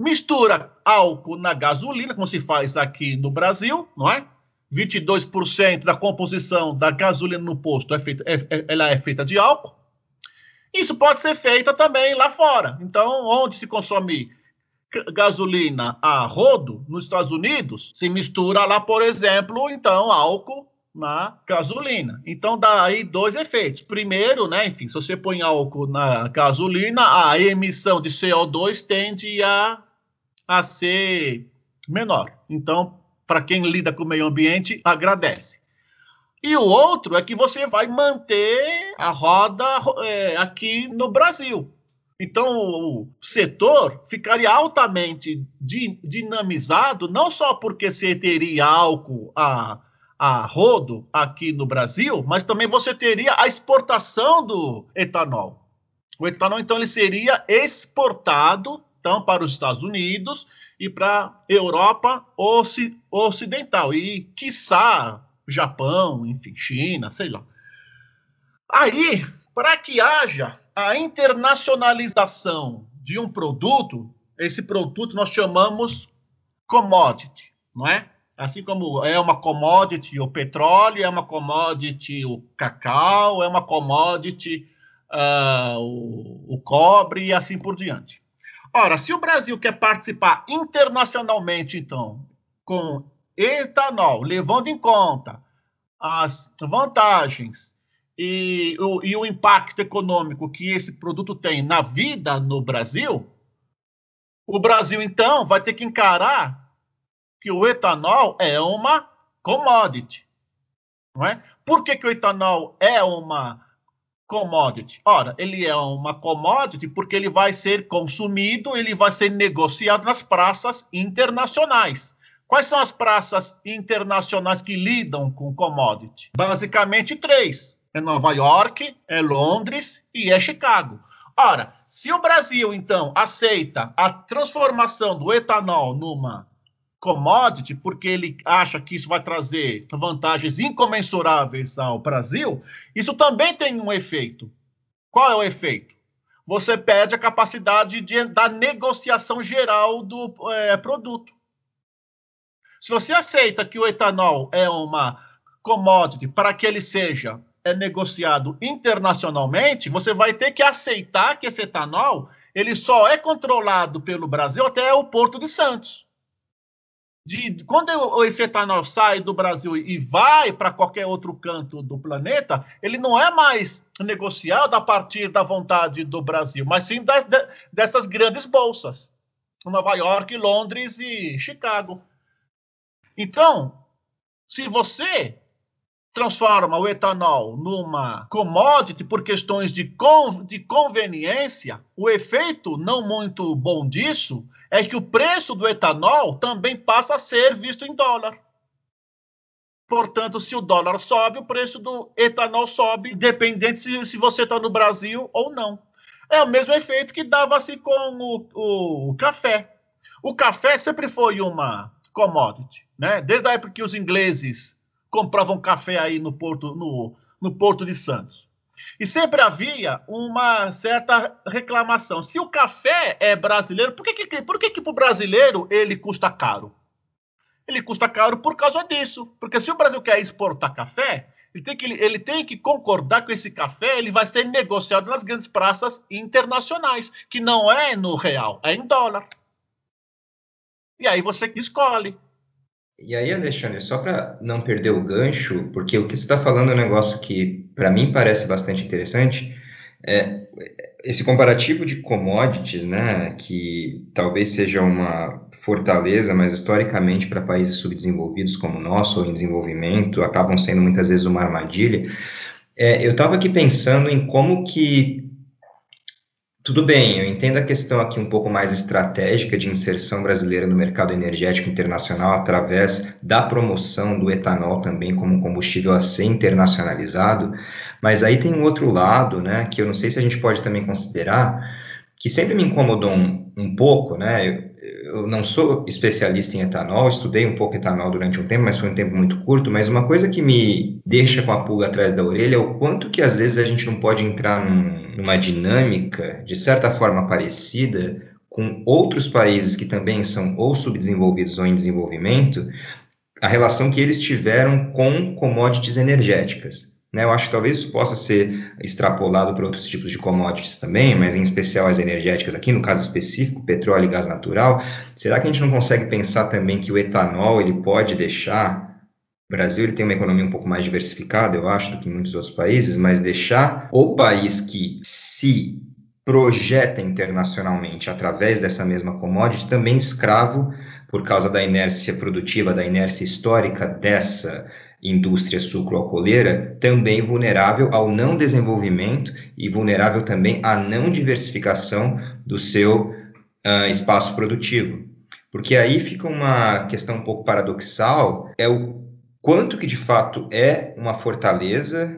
mistura álcool na gasolina, como se faz aqui no Brasil, não é? 22% da composição da gasolina no posto é feita, é, é, ela é feita de álcool. Isso pode ser feito também lá fora. Então, onde se consome gasolina a rodo, nos Estados Unidos, se mistura lá, por exemplo, então, álcool na gasolina. Então dá aí dois efeitos. Primeiro, né, enfim, se você põe álcool na gasolina, a emissão de CO2 tende a a ser menor. Então, para quem lida com o meio ambiente, agradece. E o outro é que você vai manter a roda é, aqui no Brasil. Então, o setor ficaria altamente dinamizado, não só porque você teria álcool a, a rodo aqui no Brasil, mas também você teria a exportação do etanol. O etanol, então, ele seria exportado então para os Estados Unidos e para a Europa Ocidental e, quiçá, Japão, enfim, China, sei lá. Aí, para que haja a internacionalização de um produto, esse produto nós chamamos commodity, não é? Assim como é uma commodity o petróleo, é uma commodity o cacau, é uma commodity uh, o, o cobre e assim por diante. Ora, se o Brasil quer participar internacionalmente, então, com etanol, levando em conta as vantagens e o, e o impacto econômico que esse produto tem na vida no Brasil, o Brasil, então, vai ter que encarar que o etanol é uma commodity. Não é? Por que, que o etanol é uma commodity? Ora, ele é uma commodity porque ele vai ser consumido, ele vai ser negociado nas praças internacionais. Quais são as praças internacionais que lidam com commodity? Basicamente três: é Nova York, é Londres e é Chicago. Ora, se o Brasil então aceita a transformação do etanol numa commodity, porque ele acha que isso vai trazer vantagens incomensuráveis ao Brasil, isso também tem um efeito. Qual é o efeito? Você perde a capacidade de, da negociação geral do é, produto. Se você aceita que o etanol é uma commodity para que ele seja é negociado internacionalmente, você vai ter que aceitar que esse etanol ele só é controlado pelo Brasil até o Porto de Santos de quando esse etanol sai do Brasil e vai para qualquer outro canto do planeta, ele não é mais negociado a partir da vontade do Brasil, mas sim das, dessas grandes bolsas, Nova York, Londres e Chicago. Então, se você transforma o etanol numa commodity por questões de, con de conveniência, o efeito não muito bom disso é que o preço do etanol também passa a ser visto em dólar. Portanto, se o dólar sobe, o preço do etanol sobe, independente se, se você está no Brasil ou não. É o mesmo efeito que dava-se com o, o, o, café. O café sempre foi uma commodity, né? Desde a época que os ingleses compravam café aí no porto, no, no porto de Santos. E sempre havia uma certa reclamação. Se o café é brasileiro, por que, que, por que, que para o brasileiro ele custa caro? Ele custa caro por causa disso. Porque se o Brasil quer exportar café, ele tem, que, ele tem que concordar com esse café, ele vai ser negociado nas grandes praças internacionais, que não é no real, é em dólar. E aí você escolhe. E aí, Alexandre, só para não perder o gancho, porque o que você está falando é um negócio que, para mim, parece bastante interessante, é esse comparativo de commodities, né, que talvez seja uma fortaleza, mas historicamente para países subdesenvolvidos como o nosso, ou em desenvolvimento, acabam sendo muitas vezes uma armadilha. É, eu estava aqui pensando em como que tudo bem, eu entendo a questão aqui um pouco mais estratégica de inserção brasileira no mercado energético internacional através da promoção do etanol também como combustível a ser internacionalizado, mas aí tem um outro lado, né, que eu não sei se a gente pode também considerar, que sempre me incomodou um, um pouco, né, eu não sou especialista em etanol, estudei um pouco etanol durante um tempo, mas foi um tempo muito curto. Mas uma coisa que me deixa com a pulga atrás da orelha é o quanto que às vezes a gente não pode entrar num, numa dinâmica de certa forma parecida com outros países que também são ou subdesenvolvidos ou em desenvolvimento, a relação que eles tiveram com commodities energéticas. Né? Eu acho que talvez isso possa ser extrapolado para outros tipos de commodities também, mas em especial as energéticas aqui, no caso específico, petróleo e gás natural. Será que a gente não consegue pensar também que o etanol ele pode deixar o Brasil ele tem uma economia um pouco mais diversificada, eu acho, do que muitos outros países, mas deixar o país que se projeta internacionalmente através dessa mesma commodity também escravo por causa da inércia produtiva, da inércia histórica dessa indústria sucroalcooleira também vulnerável ao não desenvolvimento e vulnerável também à não diversificação do seu uh, espaço produtivo. Porque aí fica uma questão um pouco paradoxal, é o quanto que de fato é uma fortaleza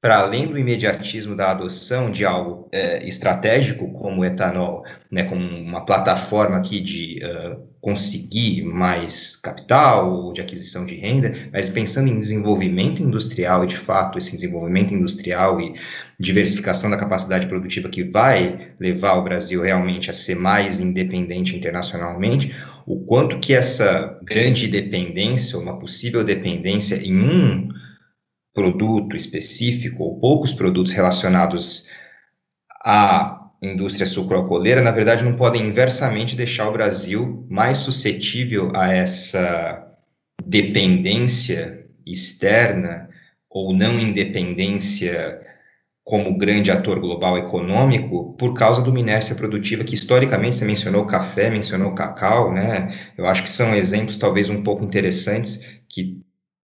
para além do imediatismo da adoção de algo é, estratégico como o etanol, né, como uma plataforma aqui de uh, conseguir mais capital, de aquisição de renda, mas pensando em desenvolvimento industrial e de fato esse desenvolvimento industrial e diversificação da capacidade produtiva que vai levar o Brasil realmente a ser mais independente internacionalmente, o quanto que essa grande dependência, uma possível dependência em um produto específico ou poucos produtos relacionados à indústria sucroalcooleira, na verdade, não podem inversamente deixar o Brasil mais suscetível a essa dependência externa ou não independência como grande ator global econômico por causa de uma inércia produtiva que historicamente você mencionou café, mencionou cacau, né? Eu acho que são exemplos talvez um pouco interessantes que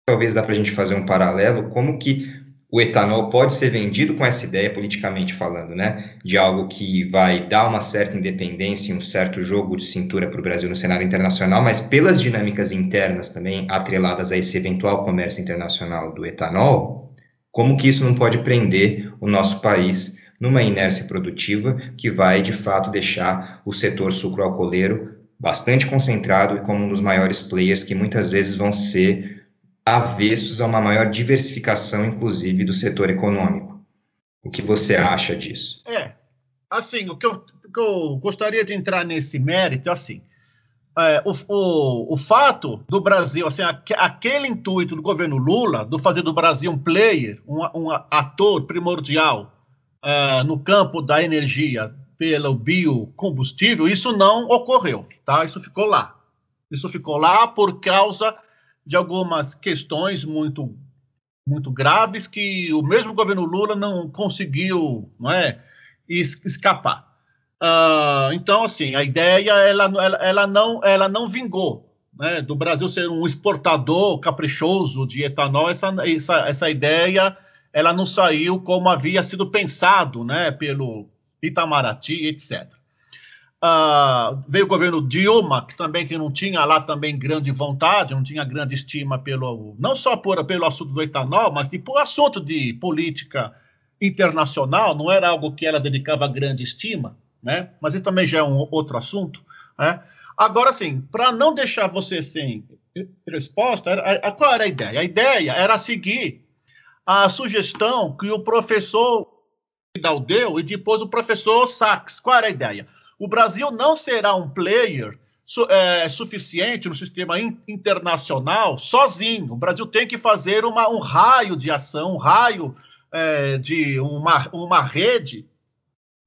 talvez dá para a gente fazer um paralelo, como que o etanol pode ser vendido com essa ideia, politicamente falando, né, de algo que vai dar uma certa independência um certo jogo de cintura para o Brasil no cenário internacional, mas pelas dinâmicas internas também atreladas a esse eventual comércio internacional do etanol, como que isso não pode prender o nosso país numa inércia produtiva que vai, de fato, deixar o setor sucroalcooleiro bastante concentrado e como um dos maiores players que muitas vezes vão ser avessos a uma maior diversificação, inclusive, do setor econômico. O que você acha disso? É, assim, o que eu, que eu gostaria de entrar nesse mérito, assim, é, o, o, o, fato do Brasil, assim, aquele intuito do governo Lula, do fazer do Brasil um player, um, um ator primordial é, no campo da energia pelo biocombustível, isso não ocorreu, tá? Isso ficou lá. Isso ficou lá por causa de algumas questões muito muito graves que o mesmo governo Lula não conseguiu não é, escapar. Uh, então, assim, a ideia ela, ela, ela, não, ela não vingou. Né, do Brasil ser um exportador caprichoso de etanol, essa, essa, essa ideia ela não saiu como havia sido pensado né, pelo Itamaraty, etc. Uh, veio o governo Dilma, que também que não tinha lá também grande vontade, não tinha grande estima pelo não só por, pelo assunto do etanol, mas tipo assunto de política internacional, não era algo que ela dedicava grande estima, né? Mas isso também já é um outro assunto, né? Agora, sim, para não deixar você sem resposta, era, qual era a ideia? A ideia era seguir a sugestão que o professor Vidal deu e depois o professor Sachs. Qual era a ideia? O Brasil não será um player su é, suficiente no sistema in internacional sozinho. O Brasil tem que fazer uma, um raio de ação, um raio é, de uma, uma rede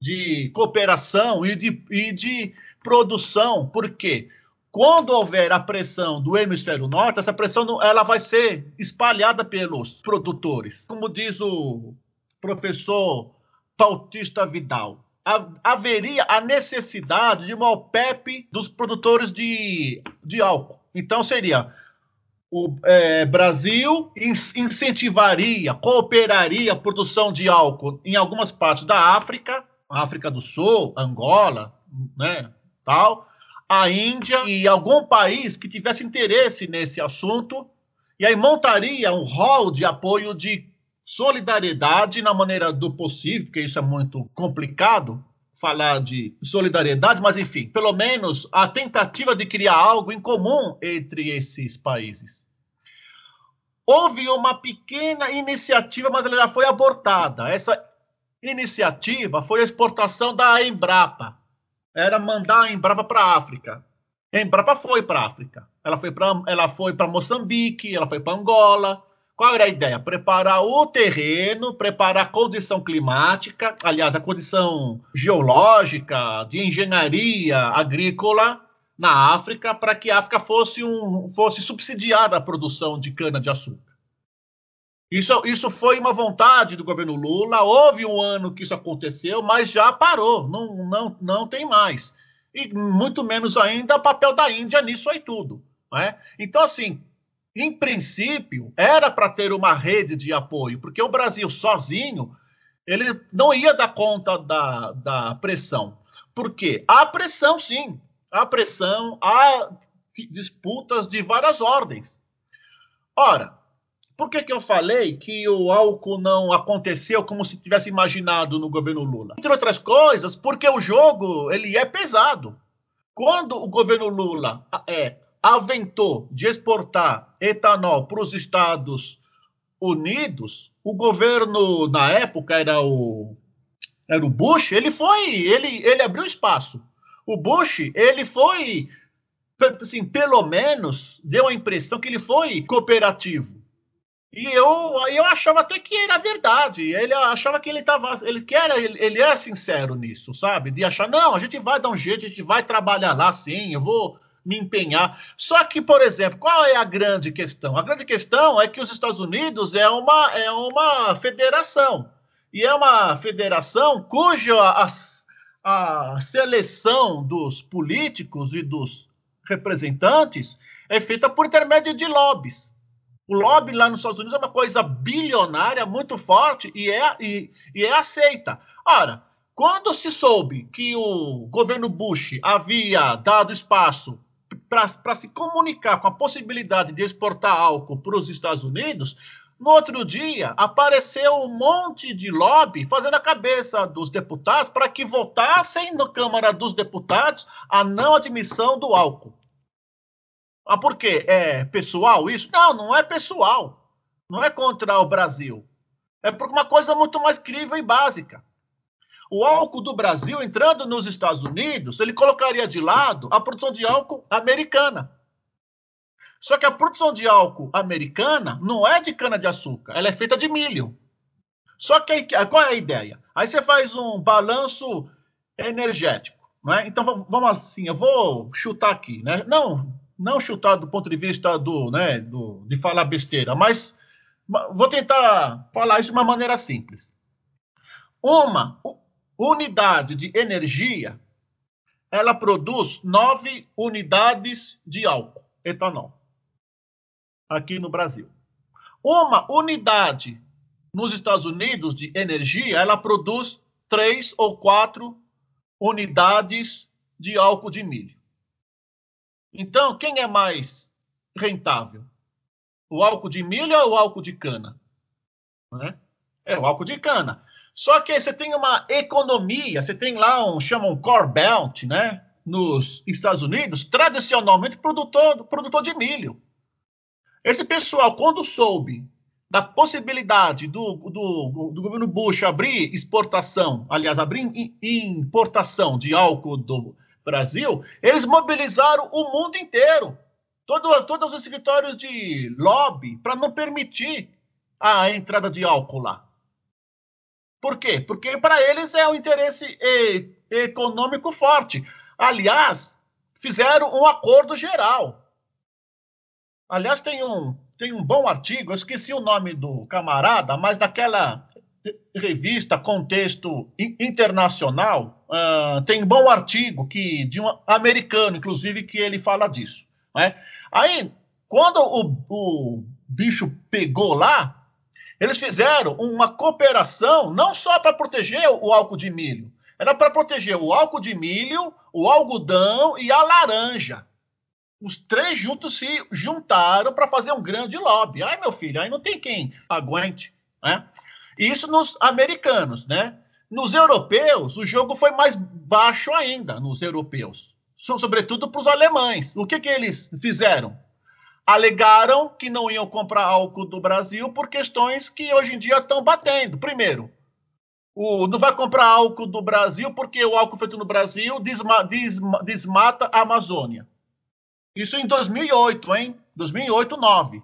de cooperação e de, e de produção. Por quê? Quando houver a pressão do hemisfério norte, essa pressão ela vai ser espalhada pelos produtores. Como diz o professor Bautista Vidal, haveria a necessidade de uma OPEP dos produtores de, de álcool. Então, seria o é, Brasil incentivaria, cooperaria a produção de álcool em algumas partes da África, África do Sul, Angola, né, tal, a Índia e algum país que tivesse interesse nesse assunto, e aí montaria um rol de apoio de solidariedade na maneira do possível, porque isso é muito complicado falar de solidariedade, mas enfim, pelo menos a tentativa de criar algo em comum entre esses países. Houve uma pequena iniciativa, mas ela já foi abortada. Essa iniciativa foi a exportação da Embrapa. Era mandar a Embrapa para a África. A Embrapa foi para a África. Ela foi para ela foi para Moçambique, ela foi para Angola, qual era a ideia? Preparar o terreno, preparar a condição climática, aliás, a condição geológica, de engenharia agrícola na África, para que a África fosse, um, fosse subsidiada a produção de cana-de-açúcar. Isso, isso foi uma vontade do governo Lula. Houve um ano que isso aconteceu, mas já parou, não, não, não tem mais. E muito menos ainda o papel da Índia nisso aí tudo. Né? Então, assim, em princípio, era para ter uma rede de apoio, porque o Brasil sozinho ele não ia dar conta da, da pressão. Por quê? Há pressão, sim. Há pressão, há disputas de várias ordens. Ora, por que, que eu falei que o álcool não aconteceu como se tivesse imaginado no governo Lula? Entre outras coisas, porque o jogo ele é pesado. Quando o governo Lula é aventou de exportar etanol para os Estados Unidos, o governo na época era o era o Bush, ele foi, ele ele abriu espaço. O Bush, ele foi assim, pelo menos deu a impressão que ele foi cooperativo. E eu, eu achava até que era verdade. Ele achava que ele estava. Ele, que era, ele, ele é sincero nisso, sabe? De achar, não, a gente vai dar um jeito, a gente vai trabalhar lá sim, eu vou me empenhar. Só que, por exemplo, qual é a grande questão? A grande questão é que os Estados Unidos é uma, é uma federação. E é uma federação cuja a, a seleção dos políticos e dos representantes é feita por intermédio de lobbies. O lobby lá nos Estados Unidos é uma coisa bilionária, muito forte e é, e, e é aceita. Ora, quando se soube que o governo Bush havia dado espaço para se comunicar com a possibilidade de exportar álcool para os Estados Unidos, no outro dia apareceu um monte de lobby fazendo a cabeça dos deputados para que votassem na Câmara dos Deputados a não admissão do álcool. Ah, por quê? É pessoal isso? Não, não é pessoal. Não é contra o Brasil. É por uma coisa muito mais crível e básica. O álcool do Brasil entrando nos Estados Unidos, ele colocaria de lado a produção de álcool americana. Só que a produção de álcool americana não é de cana-de-açúcar, ela é feita de milho. Só que aí, qual é a ideia? Aí você faz um balanço energético. Né? Então vamos assim, eu vou chutar aqui, né? Não, não chutar do ponto de vista do, né, do, de falar besteira, mas vou tentar falar isso de uma maneira simples. Uma, unidade de energia, ela produz 9 unidades de álcool, etanol, aqui no Brasil. Uma unidade nos Estados Unidos de energia, ela produz 3 ou 4 unidades de álcool de milho. Então, quem é mais rentável? O álcool de milho ou o álcool de cana? É, é o álcool de cana. Só que você tem uma economia, você tem lá um chamam core belt, né? Nos Estados Unidos, tradicionalmente produtor, produtor de milho. Esse pessoal, quando soube da possibilidade do, do, do governo Bush abrir exportação, aliás, abrir importação de álcool do Brasil, eles mobilizaram o mundo inteiro, todos, todos os escritórios de lobby, para não permitir a entrada de álcool lá. Por quê? Porque para eles é um interesse econômico forte. Aliás, fizeram um acordo geral. Aliás, tem um, tem um bom artigo, eu esqueci o nome do camarada, mas daquela revista Contexto Internacional, uh, tem um bom artigo que de um americano, inclusive, que ele fala disso. Né? Aí, quando o, o bicho pegou lá, eles fizeram uma cooperação não só para proteger o álcool de milho, era para proteger o álcool de milho, o algodão e a laranja os três juntos se juntaram para fazer um grande lobby. Ai, meu filho, aí não tem quem aguente, né? Isso nos americanos, né? Nos europeus, o jogo foi mais baixo ainda, nos europeus. Sobretudo para os alemães. O que, que eles fizeram? Alegaram que não iam comprar álcool do Brasil por questões que hoje em dia estão batendo. Primeiro, o, não vai comprar álcool do Brasil porque o álcool feito no Brasil desma, desma, desmata a Amazônia. Isso em 2008, hein? 2008, 2009.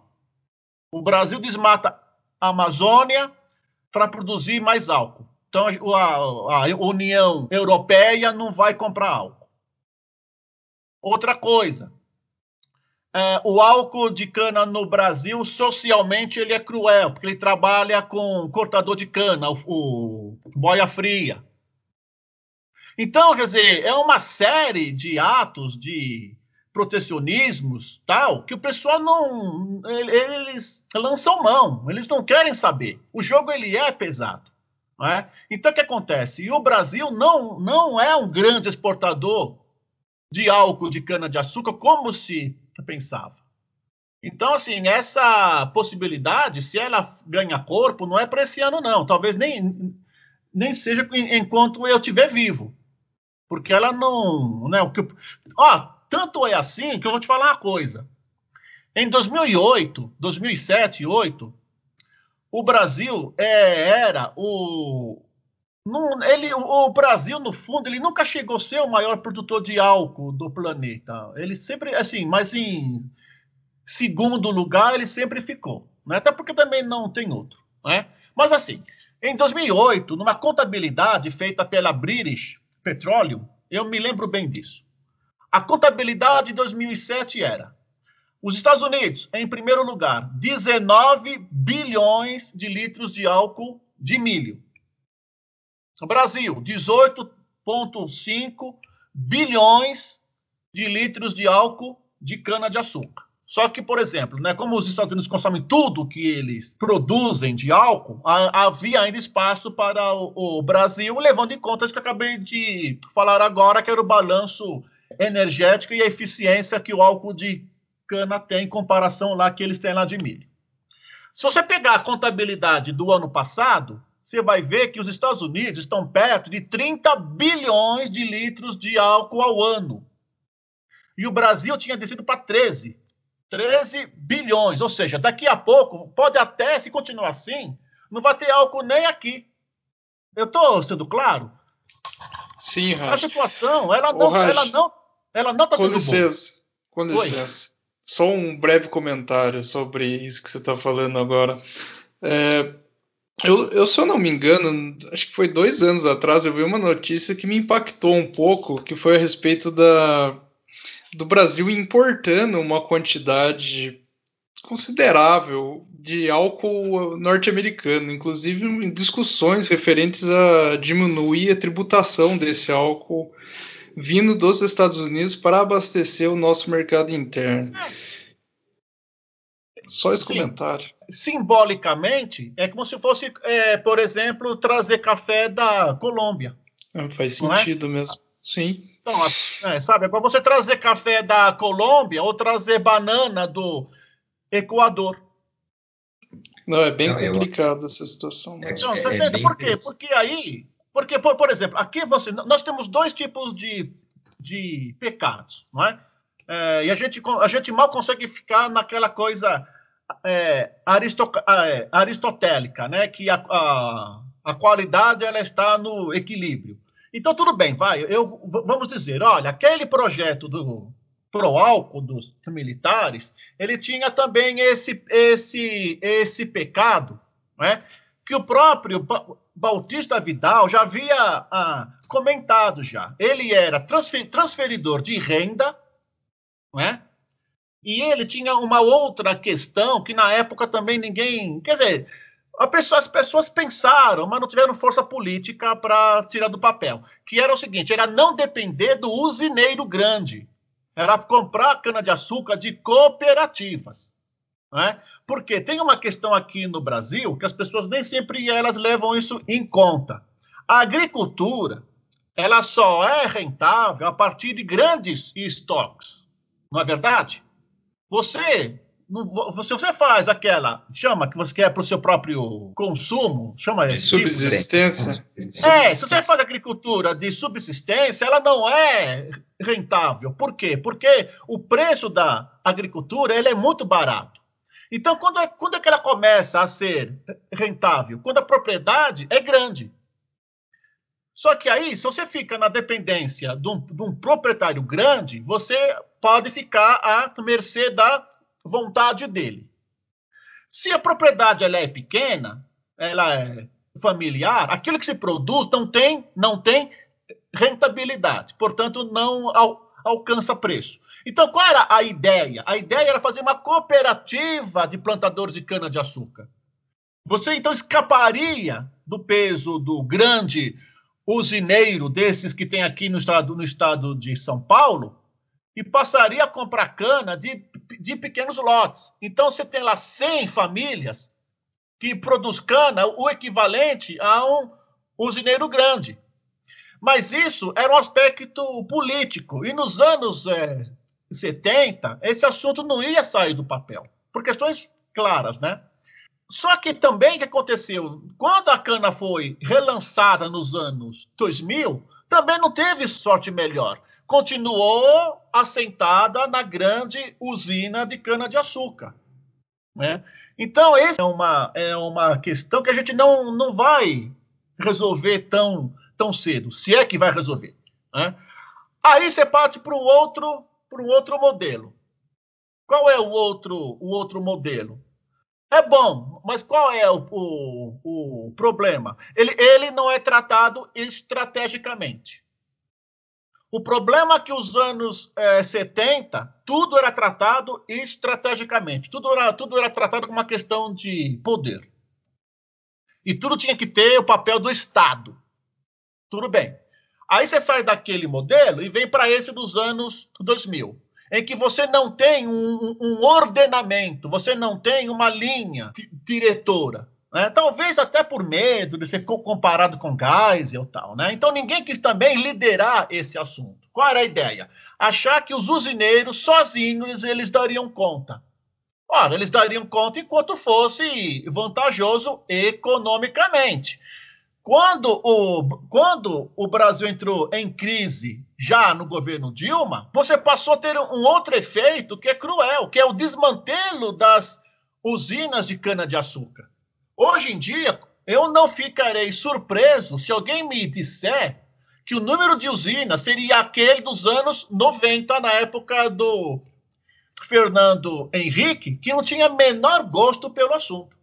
O Brasil desmata a Amazônia para produzir mais álcool. Então, a, a, União Europeia não vai comprar álcool. Outra coisa, é, o álcool de cana no Brasil, socialmente, ele é cruel, porque ele trabalha com cortador de cana, o, o boia fria. Então, quer dizer, é uma série de atos de protecionismos, tal, que o pessoal não, eles lançam mão, eles não querem saber. O jogo ele é pesado, não é? Então o que acontece? E o Brasil não não é um grande exportador de álcool de cana de açúcar como se pensava. Então assim essa possibilidade, se ela ganha corpo, não é para esse ano não. Talvez nem nem seja enquanto eu estiver vivo, porque ela não, né? O que, ó, tanto é assim que eu vou te falar uma coisa. Em 2008, 2007, 2008, o Brasil é, era o ele, o Brasil, no fundo, ele nunca chegou a ser o maior produtor de álcool do planeta. Ele sempre, assim, mas em segundo lugar, ele sempre ficou. Né? Até porque também não tem outro. Né? Mas, assim, em 2008, numa contabilidade feita pela British Petroleum, eu me lembro bem disso. A contabilidade de 2007 era: os Estados Unidos, em primeiro lugar, 19 bilhões de litros de álcool de milho. Brasil, 18,5 bilhões de litros de álcool de cana-de-açúcar. Só que, por exemplo, né, como os Estados Unidos consomem tudo que eles produzem de álcool, havia ainda espaço para o, o Brasil, levando em conta isso que eu acabei de falar agora, que era o balanço energética e a eficiência que o álcool de cana tem em comparação lá que eles têm lá de milho. Se você pegar a contabilidade do ano passado, você vai ver que os Estados Unidos estão perto de 30 bilhões de litros de álcool ao ano. E o Brasil tinha descido para 13. 13 bilhões. Ou seja, daqui a pouco, pode até, se continuar assim, não vai ter álcool nem aqui. Eu estou sendo claro? Sim, Raj. A situação, ela não, ela não, ela não está sendo licença, Com licença. Oi. Só um breve comentário sobre isso que você está falando agora. É, eu, eu, se eu não me engano, acho que foi dois anos atrás, eu vi uma notícia que me impactou um pouco, que foi a respeito da, do Brasil importando uma quantidade considerável de álcool norte-americano, inclusive em discussões referentes a diminuir a tributação desse álcool vindo dos Estados Unidos para abastecer o nosso mercado interno. Só esse Sim. comentário. Simbolicamente, é como se fosse, é, por exemplo, trazer café da Colômbia. É, faz é? sentido é? mesmo. Sim. Então, é, sabe, é para você trazer café da Colômbia ou trazer banana do Equador. Não, é bem não, complicado eu... essa situação. É, não, você é, por quê? Porque aí, porque, por, por, exemplo, aqui você, nós temos dois tipos de, de pecados, não é? é e a gente, a gente mal consegue ficar naquela coisa é, aristo, é, aristotélica, né? Que a, a, a qualidade ela está no equilíbrio. Então, tudo bem, vai. Eu, vamos dizer, olha, aquele projeto do pro álcool dos militares, ele tinha também esse, esse, esse pecado, né? que o próprio Bautista Vidal já havia ah, comentado já. Ele era transfer, transferidor de renda, né? E ele tinha uma outra questão que na época também ninguém. Quer dizer, Pessoa, as pessoas pensaram, mas não tiveram força política para tirar do papel. Que era o seguinte: era não depender do usineiro grande. Era comprar cana-de-açúcar de cooperativas. Né? Porque tem uma questão aqui no Brasil que as pessoas nem sempre elas levam isso em conta. A agricultura ela só é rentável a partir de grandes estoques. Não é verdade? Você se você faz aquela, chama que você quer para o seu próprio consumo, chama de subsistência. É, se você faz agricultura de subsistência, ela não é rentável. Por quê? Porque o preço da agricultura ele é muito barato. Então, quando é, quando é que ela começa a ser rentável? Quando a propriedade é grande. Só que aí, se você fica na dependência de um, de um proprietário grande, você pode ficar à mercê da vontade dele. Se a propriedade ela é pequena, ela é familiar, aquilo que se produz não tem, não tem rentabilidade, portanto não al, alcança preço. Então, qual era a ideia? A ideia era fazer uma cooperativa de plantadores de cana-de-açúcar. Você então escaparia do peso do grande usineiro desses que tem aqui no estado, no estado de São Paulo e passaria a comprar cana de de pequenos lotes. Então, você tem lá 100 famílias que produz cana, o equivalente a um usineiro grande. Mas isso era um aspecto político. E nos anos é, 70, esse assunto não ia sair do papel, por questões claras, né? Só que também o que aconteceu, quando a cana foi relançada nos anos 2000, também não teve sorte melhor continuou assentada na grande usina de cana-de-açúcar. Né? Então, essa é uma, é uma questão que a gente não, não vai resolver tão, tão cedo, se é que vai resolver. Né? Aí você parte para um outro, para um outro modelo. Qual é o outro, o outro modelo? É bom, mas qual é o, o, o problema? Ele, ele não é tratado estrategicamente. O problema é que os anos é, 70, tudo era tratado estrategicamente, tudo era, tudo era tratado como uma questão de poder. E tudo tinha que ter o papel do Estado. Tudo bem. Aí você sai daquele modelo e vem para esse dos anos 2000, em que você não tem um, um ordenamento, você não tem uma linha diretora. Né? Talvez até por medo de ser comparado com Geisel e tal. Né? Então ninguém quis também liderar esse assunto. Qual era a ideia? Achar que os usineiros sozinhos eles dariam conta. Ora, eles dariam conta enquanto fosse vantajoso economicamente. Quando o, quando o Brasil entrou em crise já no governo Dilma, você passou a ter um outro efeito que é cruel, que é o desmantelo das usinas de cana-de-açúcar. Hoje em dia, eu não ficarei surpreso se alguém me disser que o número de usinas seria aquele dos anos 90, na época do Fernando Henrique, que não tinha menor gosto pelo assunto.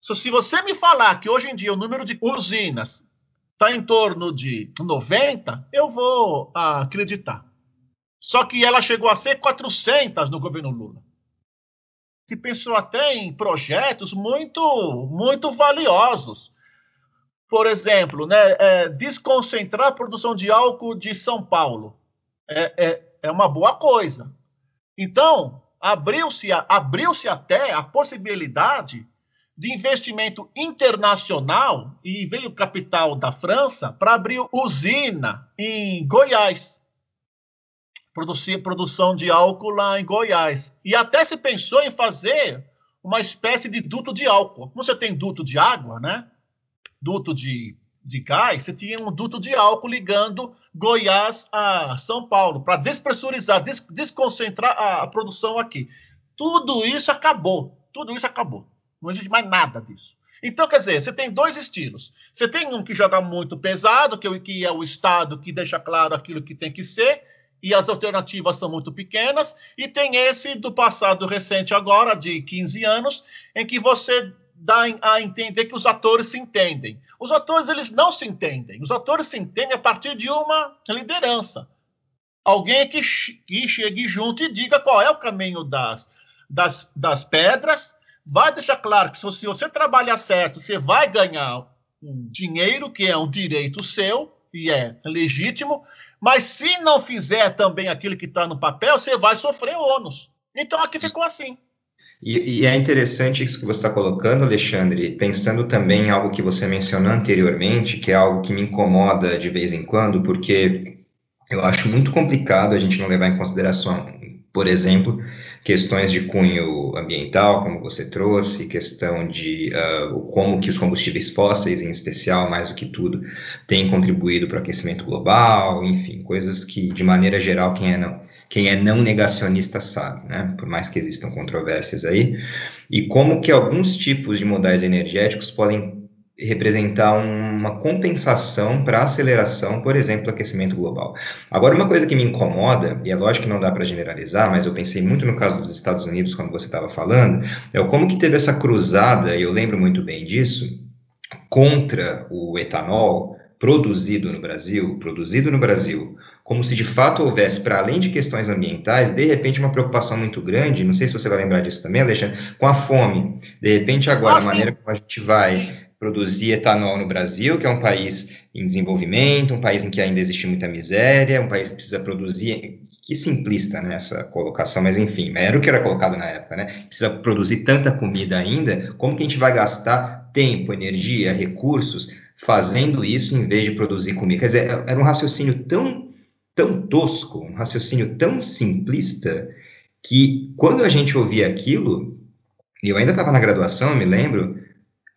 Se você me falar que hoje em dia o número de usinas está em torno de 90, eu vou acreditar. Só que ela chegou a ser 400 no governo Lula se pensou até em projetos muito, muito valiosos. Por exemplo, né, é, desconcentrar a produção de álcool de São Paulo. É, é, é uma boa coisa. Então, abriu-se abriu até a possibilidade de investimento internacional e veio capital da França para abrir usina em Goiás produzir produção de álcool lá em Goiás. E até se pensou em fazer uma espécie de duto de álcool. Como você tem duto de água, né? Duto de, de gás, você tinha um duto de álcool ligando Goiás a São Paulo, para despressurizar, des, desconcentrar a, a produção aqui. Tudo isso acabou. Tudo isso acabou. Não existe mais nada disso. Então, quer dizer, você tem dois estilos. Você tem um que joga muito pesado, que é, é o Estado que deixa claro aquilo que tem que ser, e as alternativas são muito pequenas, e tem esse do passado recente agora, de 15 anos, em que você dá a entender que os atores se entendem. Os atores, eles não se entendem. Os atores se entendem a partir de uma liderança. Alguém que, que chegue junto e diga qual é o caminho das, das, das pedras, vai deixar claro que se você, trabalhar certo, você vai ganhar um dinheiro, que é um direito seu, e é legítimo, mas se não fizer também aquilo que está no papel, você vai sofrer ônus. Então aqui ficou assim. E, e, é interessante isso que você está colocando, Alexandre, pensando também em algo que você mencionou anteriormente, que é algo que me incomoda de vez em quando, porque eu acho muito complicado a gente não levar em consideração, por exemplo, questões de cunho ambiental, como você trouxe, questão de uh, como que os combustíveis fósseis, em especial, mais do que tudo, têm contribuído para o aquecimento global, enfim, coisas que, de maneira geral, quem é não, quem é não negacionista sabe, né? Por mais que existam controvérsias aí, e como que alguns tipos de modais energéticos podem representar uma compensação para a aceleração, por exemplo, do aquecimento global. Agora, uma coisa que me incomoda, e é lógico que não dá para generalizar, mas eu pensei muito no caso dos Estados Unidos quando você estava falando, é como que teve essa cruzada, e eu lembro muito bem disso, contra o etanol produzido no Brasil, produzido no Brasil, como se de fato houvesse, para além de questões ambientais, de repente uma preocupação muito grande, não sei se você vai lembrar disso também, Alexandre, com a fome. De repente agora, ah, a maneira como a gente vai produzir etanol no Brasil, que é um país em desenvolvimento, um país em que ainda existe muita miséria, um país que precisa produzir, que simplista nessa né, colocação, mas enfim, era o que era colocado na época, né? Precisa produzir tanta comida ainda, como que a gente vai gastar tempo, energia, recursos fazendo isso em vez de produzir comida? Quer dizer, era um raciocínio tão, tão tosco, um raciocínio tão simplista, que quando a gente ouvia aquilo, eu ainda estava na graduação, me lembro,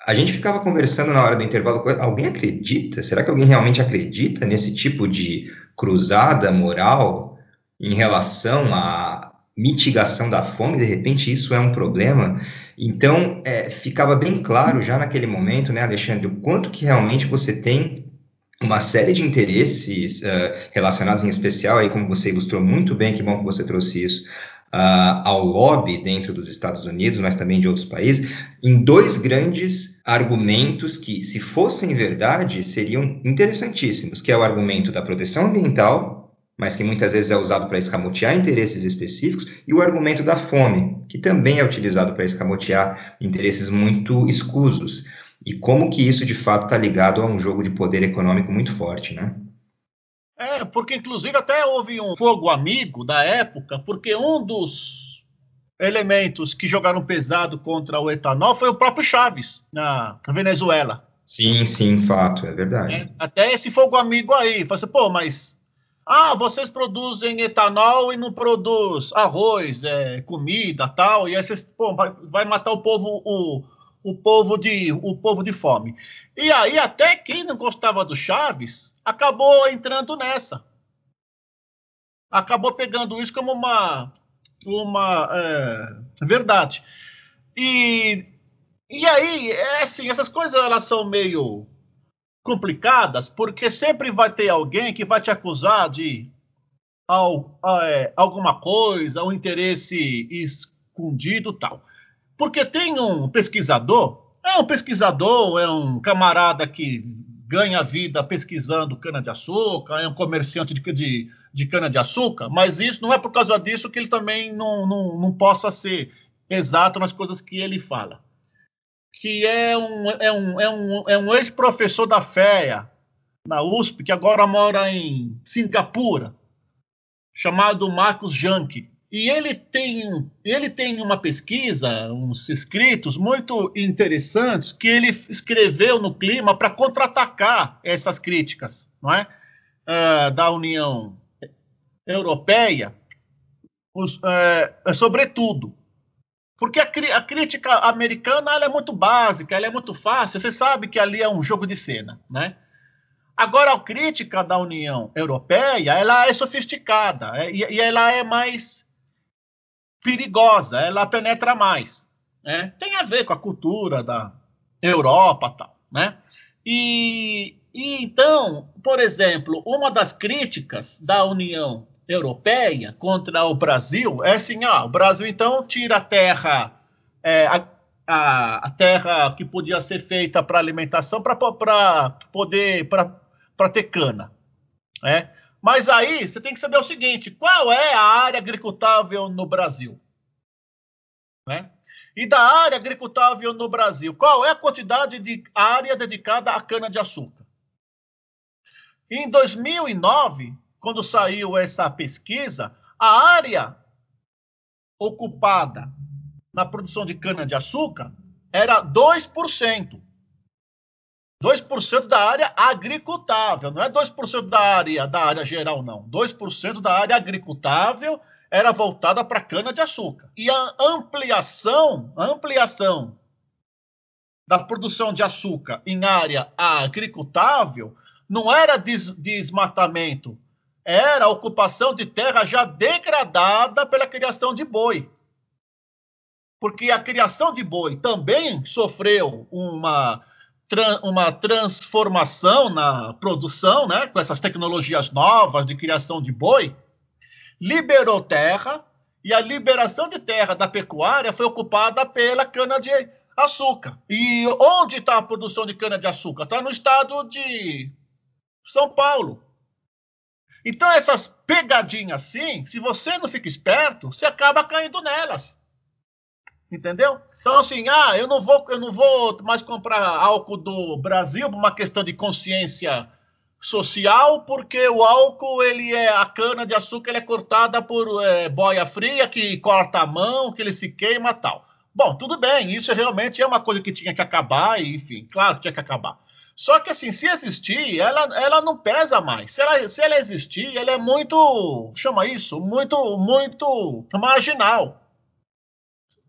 a gente ficava conversando na hora do intervalo. Alguém acredita? Será que alguém realmente acredita nesse tipo de cruzada moral em relação à mitigação da fome? De repente, isso é um problema. Então, é, ficava bem claro já naquele momento, né, Alexandre, o quanto que realmente você tem uma série de interesses uh, relacionados em especial, aí como você ilustrou muito bem, que bom que você trouxe isso, uh, ao lobby dentro dos Estados Unidos, mas também de outros países, em dois grandes argumentos que, se fossem verdade, seriam interessantíssimos, que é o argumento da proteção ambiental, mas que muitas vezes é usado para escamotear interesses específicos, e o argumento da fome, que também é utilizado para escamotear interesses muito escusos. E como que isso de fato está ligado a um jogo de poder econômico muito forte, né? É, porque inclusive até houve um fogo amigo da época, porque um dos elementos que jogaram pesado contra o etanol foi o próprio Chaves, na Venezuela. Sim, sim, fato, é verdade. É, até esse fogo amigo aí, falou assim, pô, mas ah, vocês produzem etanol e não produz arroz, é, comida, tal, e aí vocês, pô, vai, vai matar o povo, o, o povo de, o povo de fome. E aí até quem não gostava do Chaves acabou entrando nessa. Acabou pegando isso como uma, uma é, verdade. E, e aí, é assim, essas coisas elas são meio complicadas, porque sempre vai ter alguém que vai te acusar de al, é, alguma coisa, um interesse escondido tal. Porque tem um pesquisador, é um pesquisador, é um camarada que ganha vida pesquisando cana-de-açúcar, é um comerciante de, de, de cana-de-açúcar, mas isso não é por causa disso que ele também não, não, não possa ser exato nas coisas que ele fala. Que é um, é um, é um, é um ex-professor da FEA, na USP, que agora mora em Singapura, chamado Marcos Janke. E ele tem, ele tem uma pesquisa, uns escritos muito interessantes que ele escreveu no clima para contra-atacar essas críticas não é? Uh, da União Europeia, os, uh, sobretudo. Porque a, a crítica americana é muito básica, ela é muito fácil. Você sabe que ali é um jogo de cena, né? Agora, a crítica da União Europeia, ela é sofisticada é, e, e, ela é mais perigosa, ela penetra mais. Né? Tem a ver com a cultura da Europa, tal, né? E, e então, por exemplo, uma das críticas da União Europeia contra o Brasil é assim: ah, o Brasil então tira a terra, é, a, a, a, terra que podia ser feita para alimentação para poder para ter cana. Né? Mas aí você tem que saber o seguinte: qual é a área agricultável no Brasil? Né? E da área agricultável no Brasil, qual é a quantidade de área dedicada à cana-de-açúcar? Em 2009, quando saiu essa pesquisa, a área ocupada na produção de cana-de-açúcar era 2%. 2% da área agricultável, não é 2% da área da área geral não. 2% da área agricultável era voltada para cana de açúcar. E a ampliação, ampliação da produção de açúcar em área agricultável não era des desmatamento, era ocupação de terra já degradada pela criação de boi. Porque a criação de boi também sofreu uma, uma transformação na produção, né, com essas tecnologias novas de criação de boi, liberou terra e a liberação de terra da pecuária foi ocupada pela cana-de-açúcar. E onde está a produção de cana-de-açúcar? Está no estado de São Paulo. Então, essas pegadinhas assim, se você não fica esperto, você acaba caindo nelas. Entendeu? Então, assim, ah, eu não vou, eu não vou mais comprar álcool do Brasil por uma questão de consciência social, porque o álcool, ele é a cana de açúcar, ele é cortada por é, boia fria que corta a mão, que ele se queima, tal. Bom, tudo bem, isso realmente é uma coisa que tinha que acabar, e, enfim, claro que tinha que acabar. Só que assim, se existir, ela, ela não pesa mais. Se ela, se ela existir, ela é muito, chama isso, muito, muito marginal.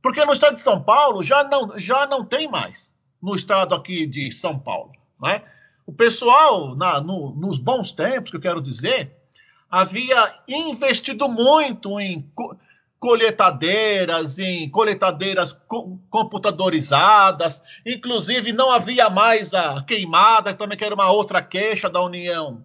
Porque no estado de São Paulo já não, já não tem mais. No estado aqui de São Paulo. Né? O pessoal, na, no, nos bons tempos, que eu quero dizer, havia investido muito em colheitadeiras, em colheitadeiras computadorizadas, inclusive não havia mais a queimada, também que era uma outra queixa da União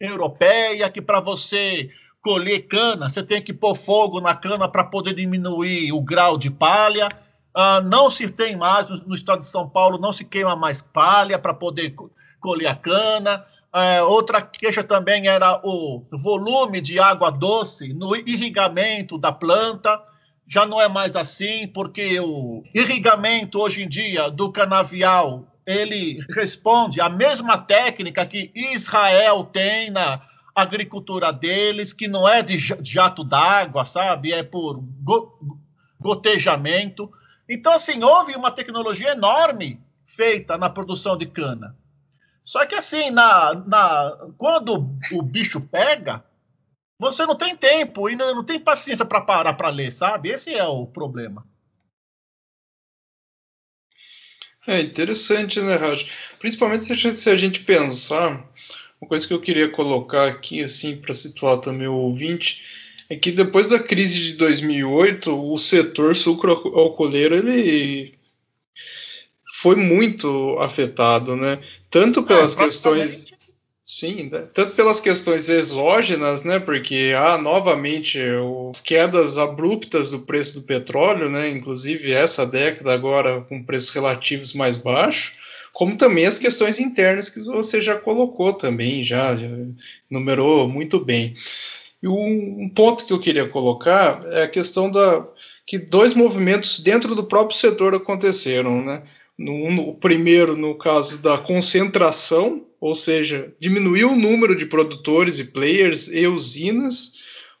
Europeia, que para você colher cana, você tem que pôr fogo na cana para poder diminuir o grau de palha. Uh, não se tem mais, no, no, estado de São Paulo, não se queima mais palha para poder colher a cana. É, outra queixa também era o volume de água doce no irrigamento da planta. Já não é mais assim, porque o irrigamento hoje em dia do canavial ele responde à mesma técnica que Israel tem na agricultura deles, que não é de jato d'água, sabe? É por gotejamento. Então, assim, houve uma tecnologia enorme feita na produção de cana. Só que assim, na, na, quando o bicho pega, você não tem tempo e não tem paciência para parar para ler, sabe? Esse é o problema. É interessante, né, Raj? Principalmente se a gente pensar, uma coisa que eu queria colocar aqui, assim, para situar também o ouvinte, é que depois da crise de 2008, o setor sucro-alcooleiro ele foi muito afetado, né? Tanto pelas é, questões. Sim, né? tanto pelas questões exógenas, né? Porque há novamente as quedas abruptas do preço do petróleo, né? Inclusive essa década agora com preços relativos mais baixos, como também as questões internas que você já colocou também, já, já numerou muito bem. E um, um ponto que eu queria colocar é a questão da que dois movimentos dentro do próprio setor aconteceram, né? No, no, primeiro, no caso da concentração, ou seja, diminuiu o número de produtores e players e usinas,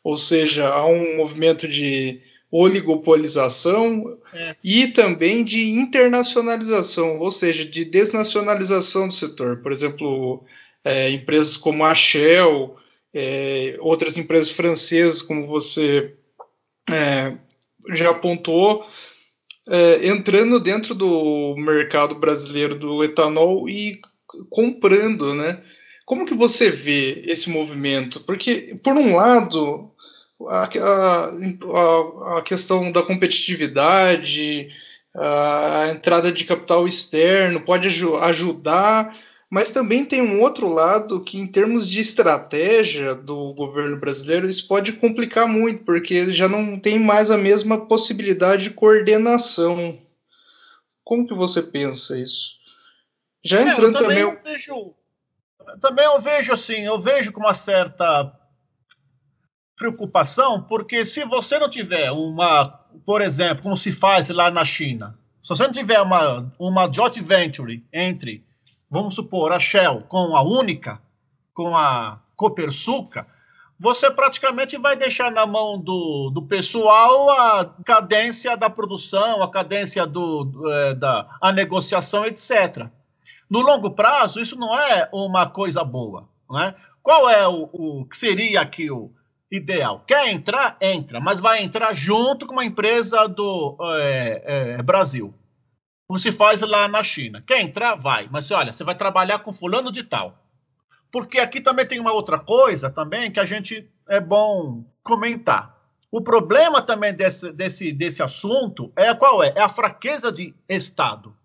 ou seja, há um movimento de oligopolização é. e também de internacionalização, ou seja, de desnacionalização do setor. Por exemplo, é, empresas como a Shell, é, outras empresas francesas, como você é, já apontou, é, entrando dentro do mercado brasileiro do etanol e comprando, né? Como que você vê esse movimento? Porque, por um lado, a, a, a questão da competitividade, a entrada de capital externo pode ajudar, mas também tem um outro lado que, em termos de estratégia do governo brasileiro, isso pode complicar muito, porque já não tem mais a mesma possibilidade de coordenação. Como que você pensa isso? Já entrando é, eu também. também... Eu vejo, também eu vejo assim, eu vejo com uma certa preocupação, porque se você não tiver uma, por exemplo, como se faz lá na China, se você não tiver uma, uma joint venture entre, vamos supor, a Shell com a Única, com a Copersuca, você praticamente vai deixar na mão do, do pessoal a cadência da produção, a cadência do, do é, da a negociação, etc. No longo prazo, isso não é uma coisa boa. Não é? Qual é o, o que seria aqui o, ideal. Quer entrar? Entra, mas vai entrar junto com uma empresa do é, é, Brasil. Como se faz lá na China. Quer entrar? Vai. Mas olha, você vai trabalhar com fulano de tal. Porque aqui também tem uma outra coisa também que a gente é bom comentar. O problema também desse, desse, desse assunto é qual é? É a fraqueza de Estado.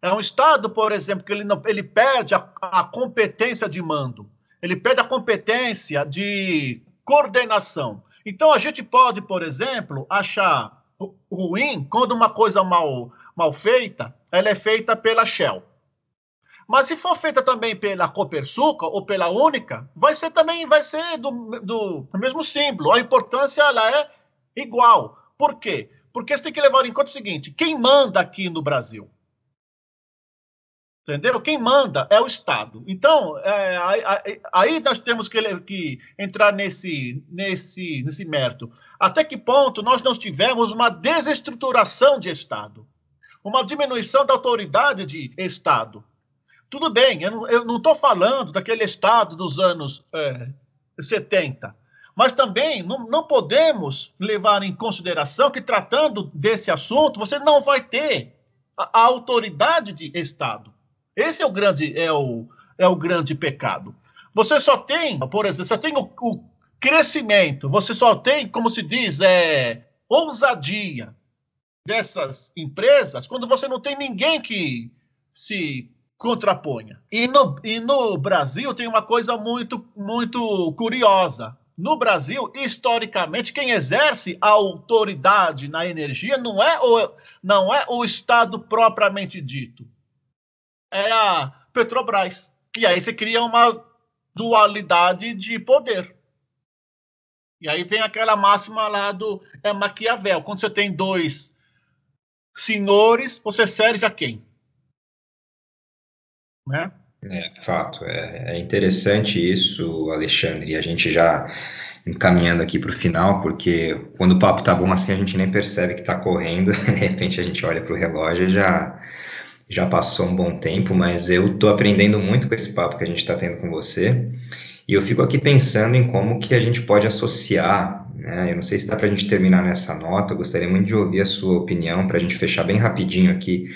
É um Estado, por exemplo, que ele, não, ele perde a, a competência de mando ele pede a competência de coordenação. Então, a gente pode, por exemplo, achar ruim quando uma coisa mal, mal feita, ela é feita pela Shell. Mas se for feita também pela Copersuca ou pela Única, vai ser também vai ser do, do, do mesmo símbolo. A importância ela é igual. Por quê? Porque você tem que levar em conta o seguinte: quem manda aqui no Brasil? Entendeu? Quem manda é o Estado. Então, é, aí, aí, nós temos que, que, entrar nesse, nesse, nesse mérito. Até que ponto nós não tivemos uma desestruturação de Estado? Uma diminuição da autoridade de Estado? Tudo bem, eu não estou falando daquele Estado dos anos é, 70. Mas também não, não podemos levar em consideração que, tratando desse assunto, você não vai ter a, a autoridade de Estado. Esse é o grande, é o, é o grande pecado. Você só tem, por exemplo, só tem o, o crescimento, você só tem, como se diz, é, ousadia dessas empresas quando você não tem ninguém que se contraponha. E no, e no Brasil tem uma coisa muito, muito curiosa. No Brasil, historicamente, quem exerce a autoridade na energia não é o, não é o Estado propriamente dito é a Petrobras. E aí você cria uma dualidade de poder. E aí vem aquela máxima lá do é Maquiavel. Quando você tem dois senhores, você serve a quem? Né? É, fato. É, é interessante isso, Alexandre. E a gente já encaminhando aqui para o final, porque quando o papo tá bom assim, a gente nem percebe que está correndo. De repente a gente olha para o relógio e já já passou um bom tempo, mas eu estou aprendendo muito com esse papo que a gente está tendo com você. E eu fico aqui pensando em como que a gente pode associar, né? Eu não sei se dá para a gente terminar nessa nota, eu gostaria muito de ouvir a sua opinião para a gente fechar bem rapidinho aqui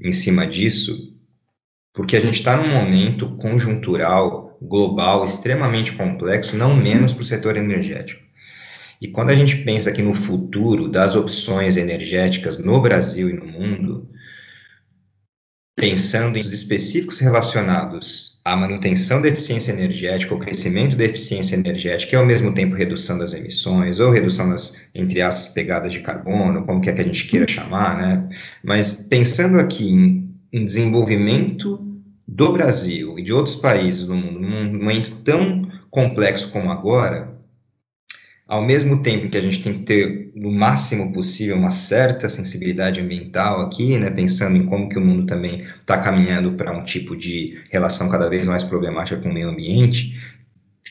em cima disso, porque a gente está num momento conjuntural, global, extremamente complexo, não menos para o setor energético. E quando a gente pensa aqui no futuro das opções energéticas no Brasil e no mundo, pensando em específicos relacionados à manutenção da eficiência energética, ao crescimento da eficiência energética e ao mesmo tempo redução das emissões ou redução das, entre as pegadas de carbono, como quer que a gente queira chamar, né? Mas pensando aqui em, em desenvolvimento do Brasil e de outros países do mundo, num momento tão complexo como agora, ao mesmo tempo que a gente tem que ter, no máximo possível, uma certa sensibilidade ambiental aqui, né, pensando em como que o mundo também está caminhando para um tipo de relação cada vez mais problemática com o meio ambiente,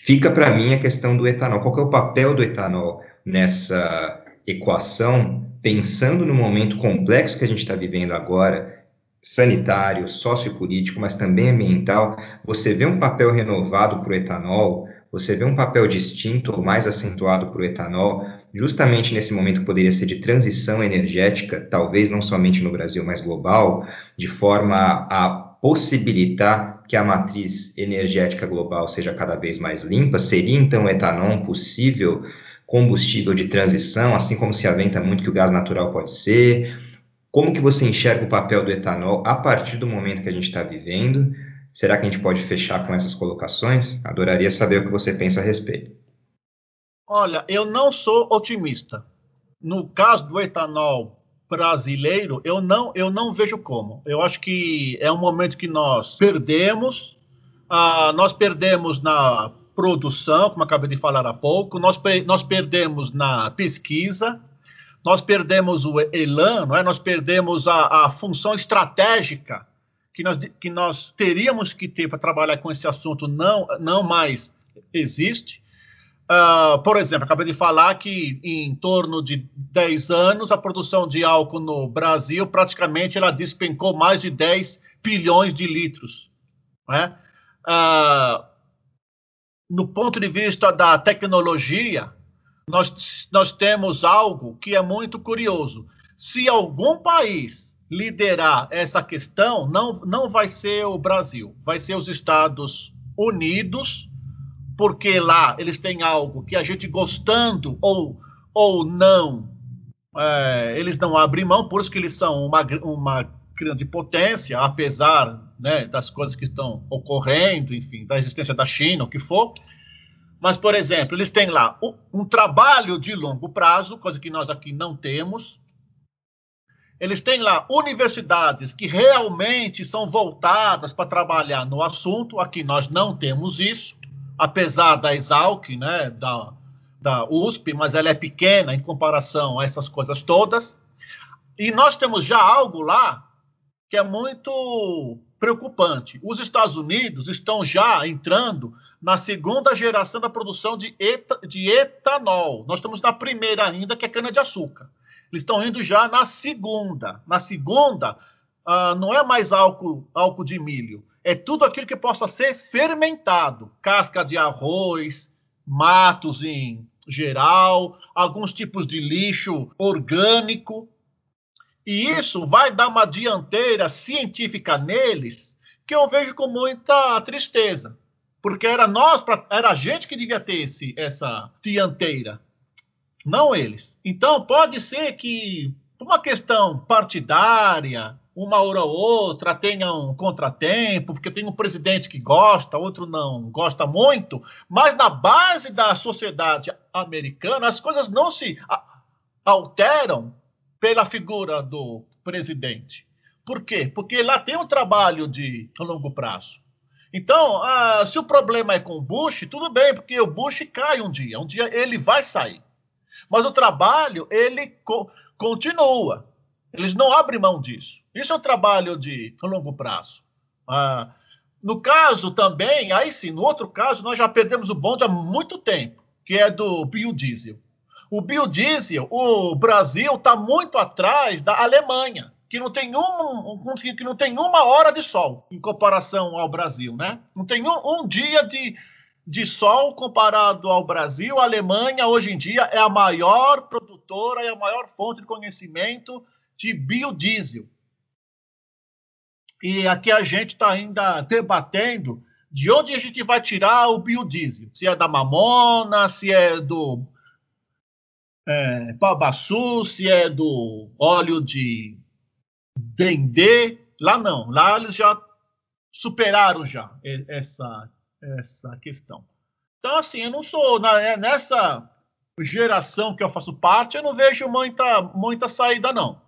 fica para mim a questão do etanol. Qual é o papel do etanol nessa equação, pensando no momento complexo que a gente está vivendo agora, sanitário, sociopolítico, mas também ambiental, você vê um papel renovado para o etanol, você vê um papel distinto ou mais acentuado para o etanol justamente nesse momento que poderia ser de transição energética, talvez não somente no Brasil, mas global, de forma a possibilitar que a matriz energética global seja cada vez mais limpa, seria então o etanol um possível combustível de transição, assim como se aventa muito que o gás natural pode ser? Como que você enxerga o papel do etanol a partir do momento que a gente está vivendo? Será que a gente pode fechar com essas colocações? Adoraria saber o que você pensa a respeito. Olha, eu não sou otimista. No caso do etanol brasileiro, eu não, eu não vejo como. Eu acho que é um momento que nós perdemos, ah, nós perdemos na produção, como acabei de falar há pouco, nós, nós perdemos na pesquisa, nós perdemos o elan, não é? nós perdemos a, a função estratégica que nós, que nós teríamos que ter para trabalhar com esse assunto, não, não mais existe. Uh, por exemplo, acabei de falar que em torno de 10 anos a produção de álcool no Brasil praticamente ela despencou mais de 10 bilhões de litros. Né? Uh, no ponto de vista da tecnologia, nós, nós temos algo que é muito curioso. Se algum país liderar essa questão, não, não vai ser o Brasil, vai ser os Estados Unidos, porque lá eles têm algo que a gente gostando ou, ou não, é, eles não abrem mão, por isso que eles são uma, uma grande potência, apesar né, das coisas que estão ocorrendo, enfim, da existência da China, o que for. Mas, por exemplo, eles têm lá um, um trabalho de longo prazo, coisa que nós aqui não temos. Eles têm lá universidades que realmente são voltadas para trabalhar no assunto. Aqui nós não temos isso, apesar da Exalc, né, da, da USP, mas ela é pequena em comparação a essas coisas todas. E nós temos já algo lá que é muito preocupante. Os Estados Unidos estão já entrando na segunda geração da produção de, de etanol. Nós estamos na primeira ainda, que é cana-de-açúcar. Eles estão indo já na segunda. Na segunda, uh, não é mais álcool, álcool de milho, é tudo aquilo que possa ser fermentado. Casca de arroz, matos em geral, alguns tipos de lixo orgânico. E isso vai dar uma dianteira científica neles que eu vejo com muita tristeza. Porque era nós, era a gente que devia ter esse, essa dianteira, não eles. Então, pode ser que, por uma questão partidária, uma hora ou outra tenha um contratempo, porque tem um presidente que gosta, outro não gosta muito, mas na base da sociedade americana, as coisas não se alteram pela figura do presidente. Por quê? Porque lá tem um trabalho de longo prazo. Então, ah, se o problema é com o Bush, tudo bem, porque o Bush cai um dia, um dia ele vai sair. Mas o trabalho, ele co continua. Eles não abrem mão disso. Isso é um trabalho de longo prazo. Ah, no caso também, aí sim, no outro caso, nós já perdemos o bonde há muito tempo, que é do biodiesel. O biodiesel, o Brasil está muito atrás da Alemanha, que não tem um, que não tem uma hora de sol em comparação ao Brasil, né? Não tem um, um dia de, de sol comparado ao Brasil. A Alemanha hoje em dia é a maior produtora e a maior fonte de conhecimento de biodiesel. E aqui a gente está ainda debatendo de onde a gente vai tirar o biodiesel. Se é da mamona, se é do é, Pabaçu, se é do óleo de dendê. Lá não, lá eles já superaram já essa, essa questão. Então, assim, eu não sou, na, é, nessa geração que eu faço parte, eu não vejo muita, muita saída, não.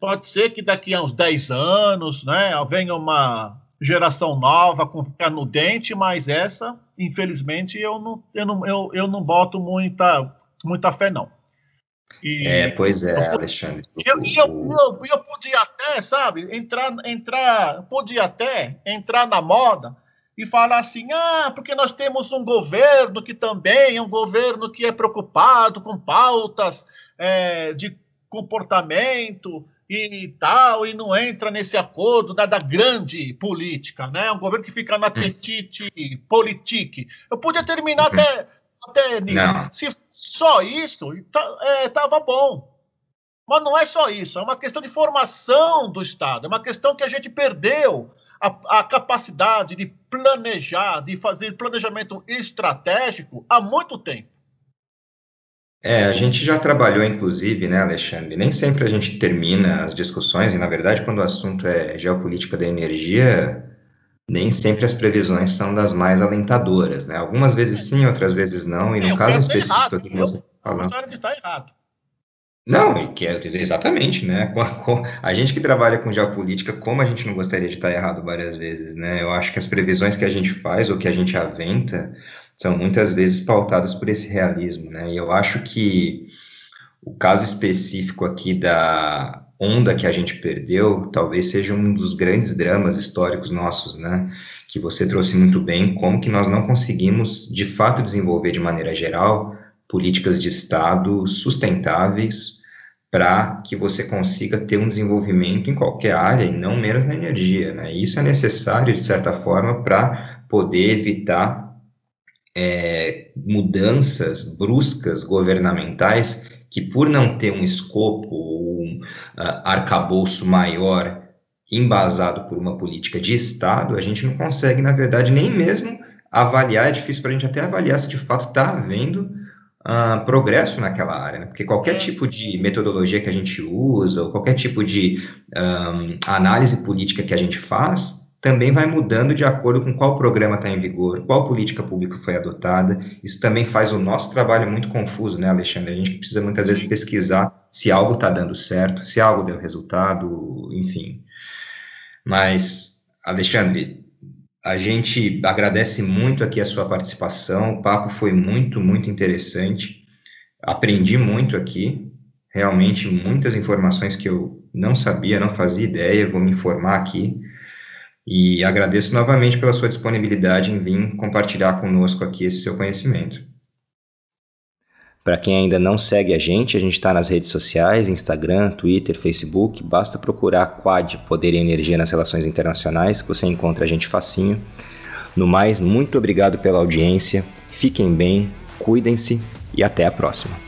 Pode ser que daqui a uns 10 anos, né, venha uma geração nova com ficar no dente, mas essa, infelizmente, eu não, eu não, eu, eu não boto muita, muita fé, não. E é, pois é, Alexandre. Eu, eu, eu, eu, podia até, sabe, entrar, entrar, podia até entrar na moda e falar assim, ah, porque nós temos um governo que também é um governo que é preocupado com pautas é, de comportamento e tal, e não entra nesse acordo da, da grande política, né? É um governo que fica na hum. petite politique. Eu podia terminar uhum. até até nisso. Se só isso, estava é, bom. Mas não é só isso, é uma questão de formação do Estado, é uma questão que a gente perdeu a, a, capacidade de planejar, de fazer planejamento estratégico há muito tempo. É, a gente já trabalhou, inclusive, né, Alexandre? Nem sempre a gente termina as discussões, e na verdade, quando o assunto é geopolítica da energia, nem sempre as previsões são das mais alentadoras, né? Algumas vezes sim, outras vezes não, e no é, caso específico que você falou. de estar errado. Não, que é exatamente, né? A gente que trabalha com geopolítica, como a gente não gostaria de estar errado várias vezes, né? Eu acho que as previsões que a gente faz ou que a gente aventa são muitas vezes pautadas por esse realismo, né? E eu acho que o caso específico aqui da onda que a gente perdeu talvez seja um dos grandes dramas históricos nossos, né? Que você trouxe muito bem, como que nós não conseguimos de fato desenvolver de maneira geral políticas de Estado sustentáveis para que você consiga ter um desenvolvimento em qualquer área e não menos na energia. Né? Isso é necessário, de certa forma, para poder evitar é, mudanças bruscas governamentais que, por não ter um escopo ou um uh, arcabouço maior embasado por uma política de Estado, a gente não consegue, na verdade, nem mesmo avaliar, é difícil para a gente até avaliar se de fato está havendo uh, progresso naquela área, né? porque qualquer é. tipo de metodologia que a gente usa, ou qualquer tipo de um, análise política que a gente faz, também vai mudando de acordo com qual programa está em vigor, qual política pública foi adotada. Isso também faz o nosso trabalho muito confuso, né, Alexandre? A gente precisa muitas vezes pesquisar se algo está dando certo, se algo deu resultado, enfim. Mas, Alexandre, a gente agradece muito aqui a sua participação. O papo foi muito, muito interessante. Aprendi muito aqui. Realmente, muitas informações que eu não sabia, não fazia ideia. Vou me informar aqui. E agradeço novamente pela sua disponibilidade em vir compartilhar conosco aqui esse seu conhecimento. Para quem ainda não segue a gente, a gente está nas redes sociais, Instagram, Twitter, Facebook. Basta procurar Quad Poder e Energia nas Relações Internacionais, que você encontra a gente facinho. No mais, muito obrigado pela audiência. Fiquem bem, cuidem-se e até a próxima.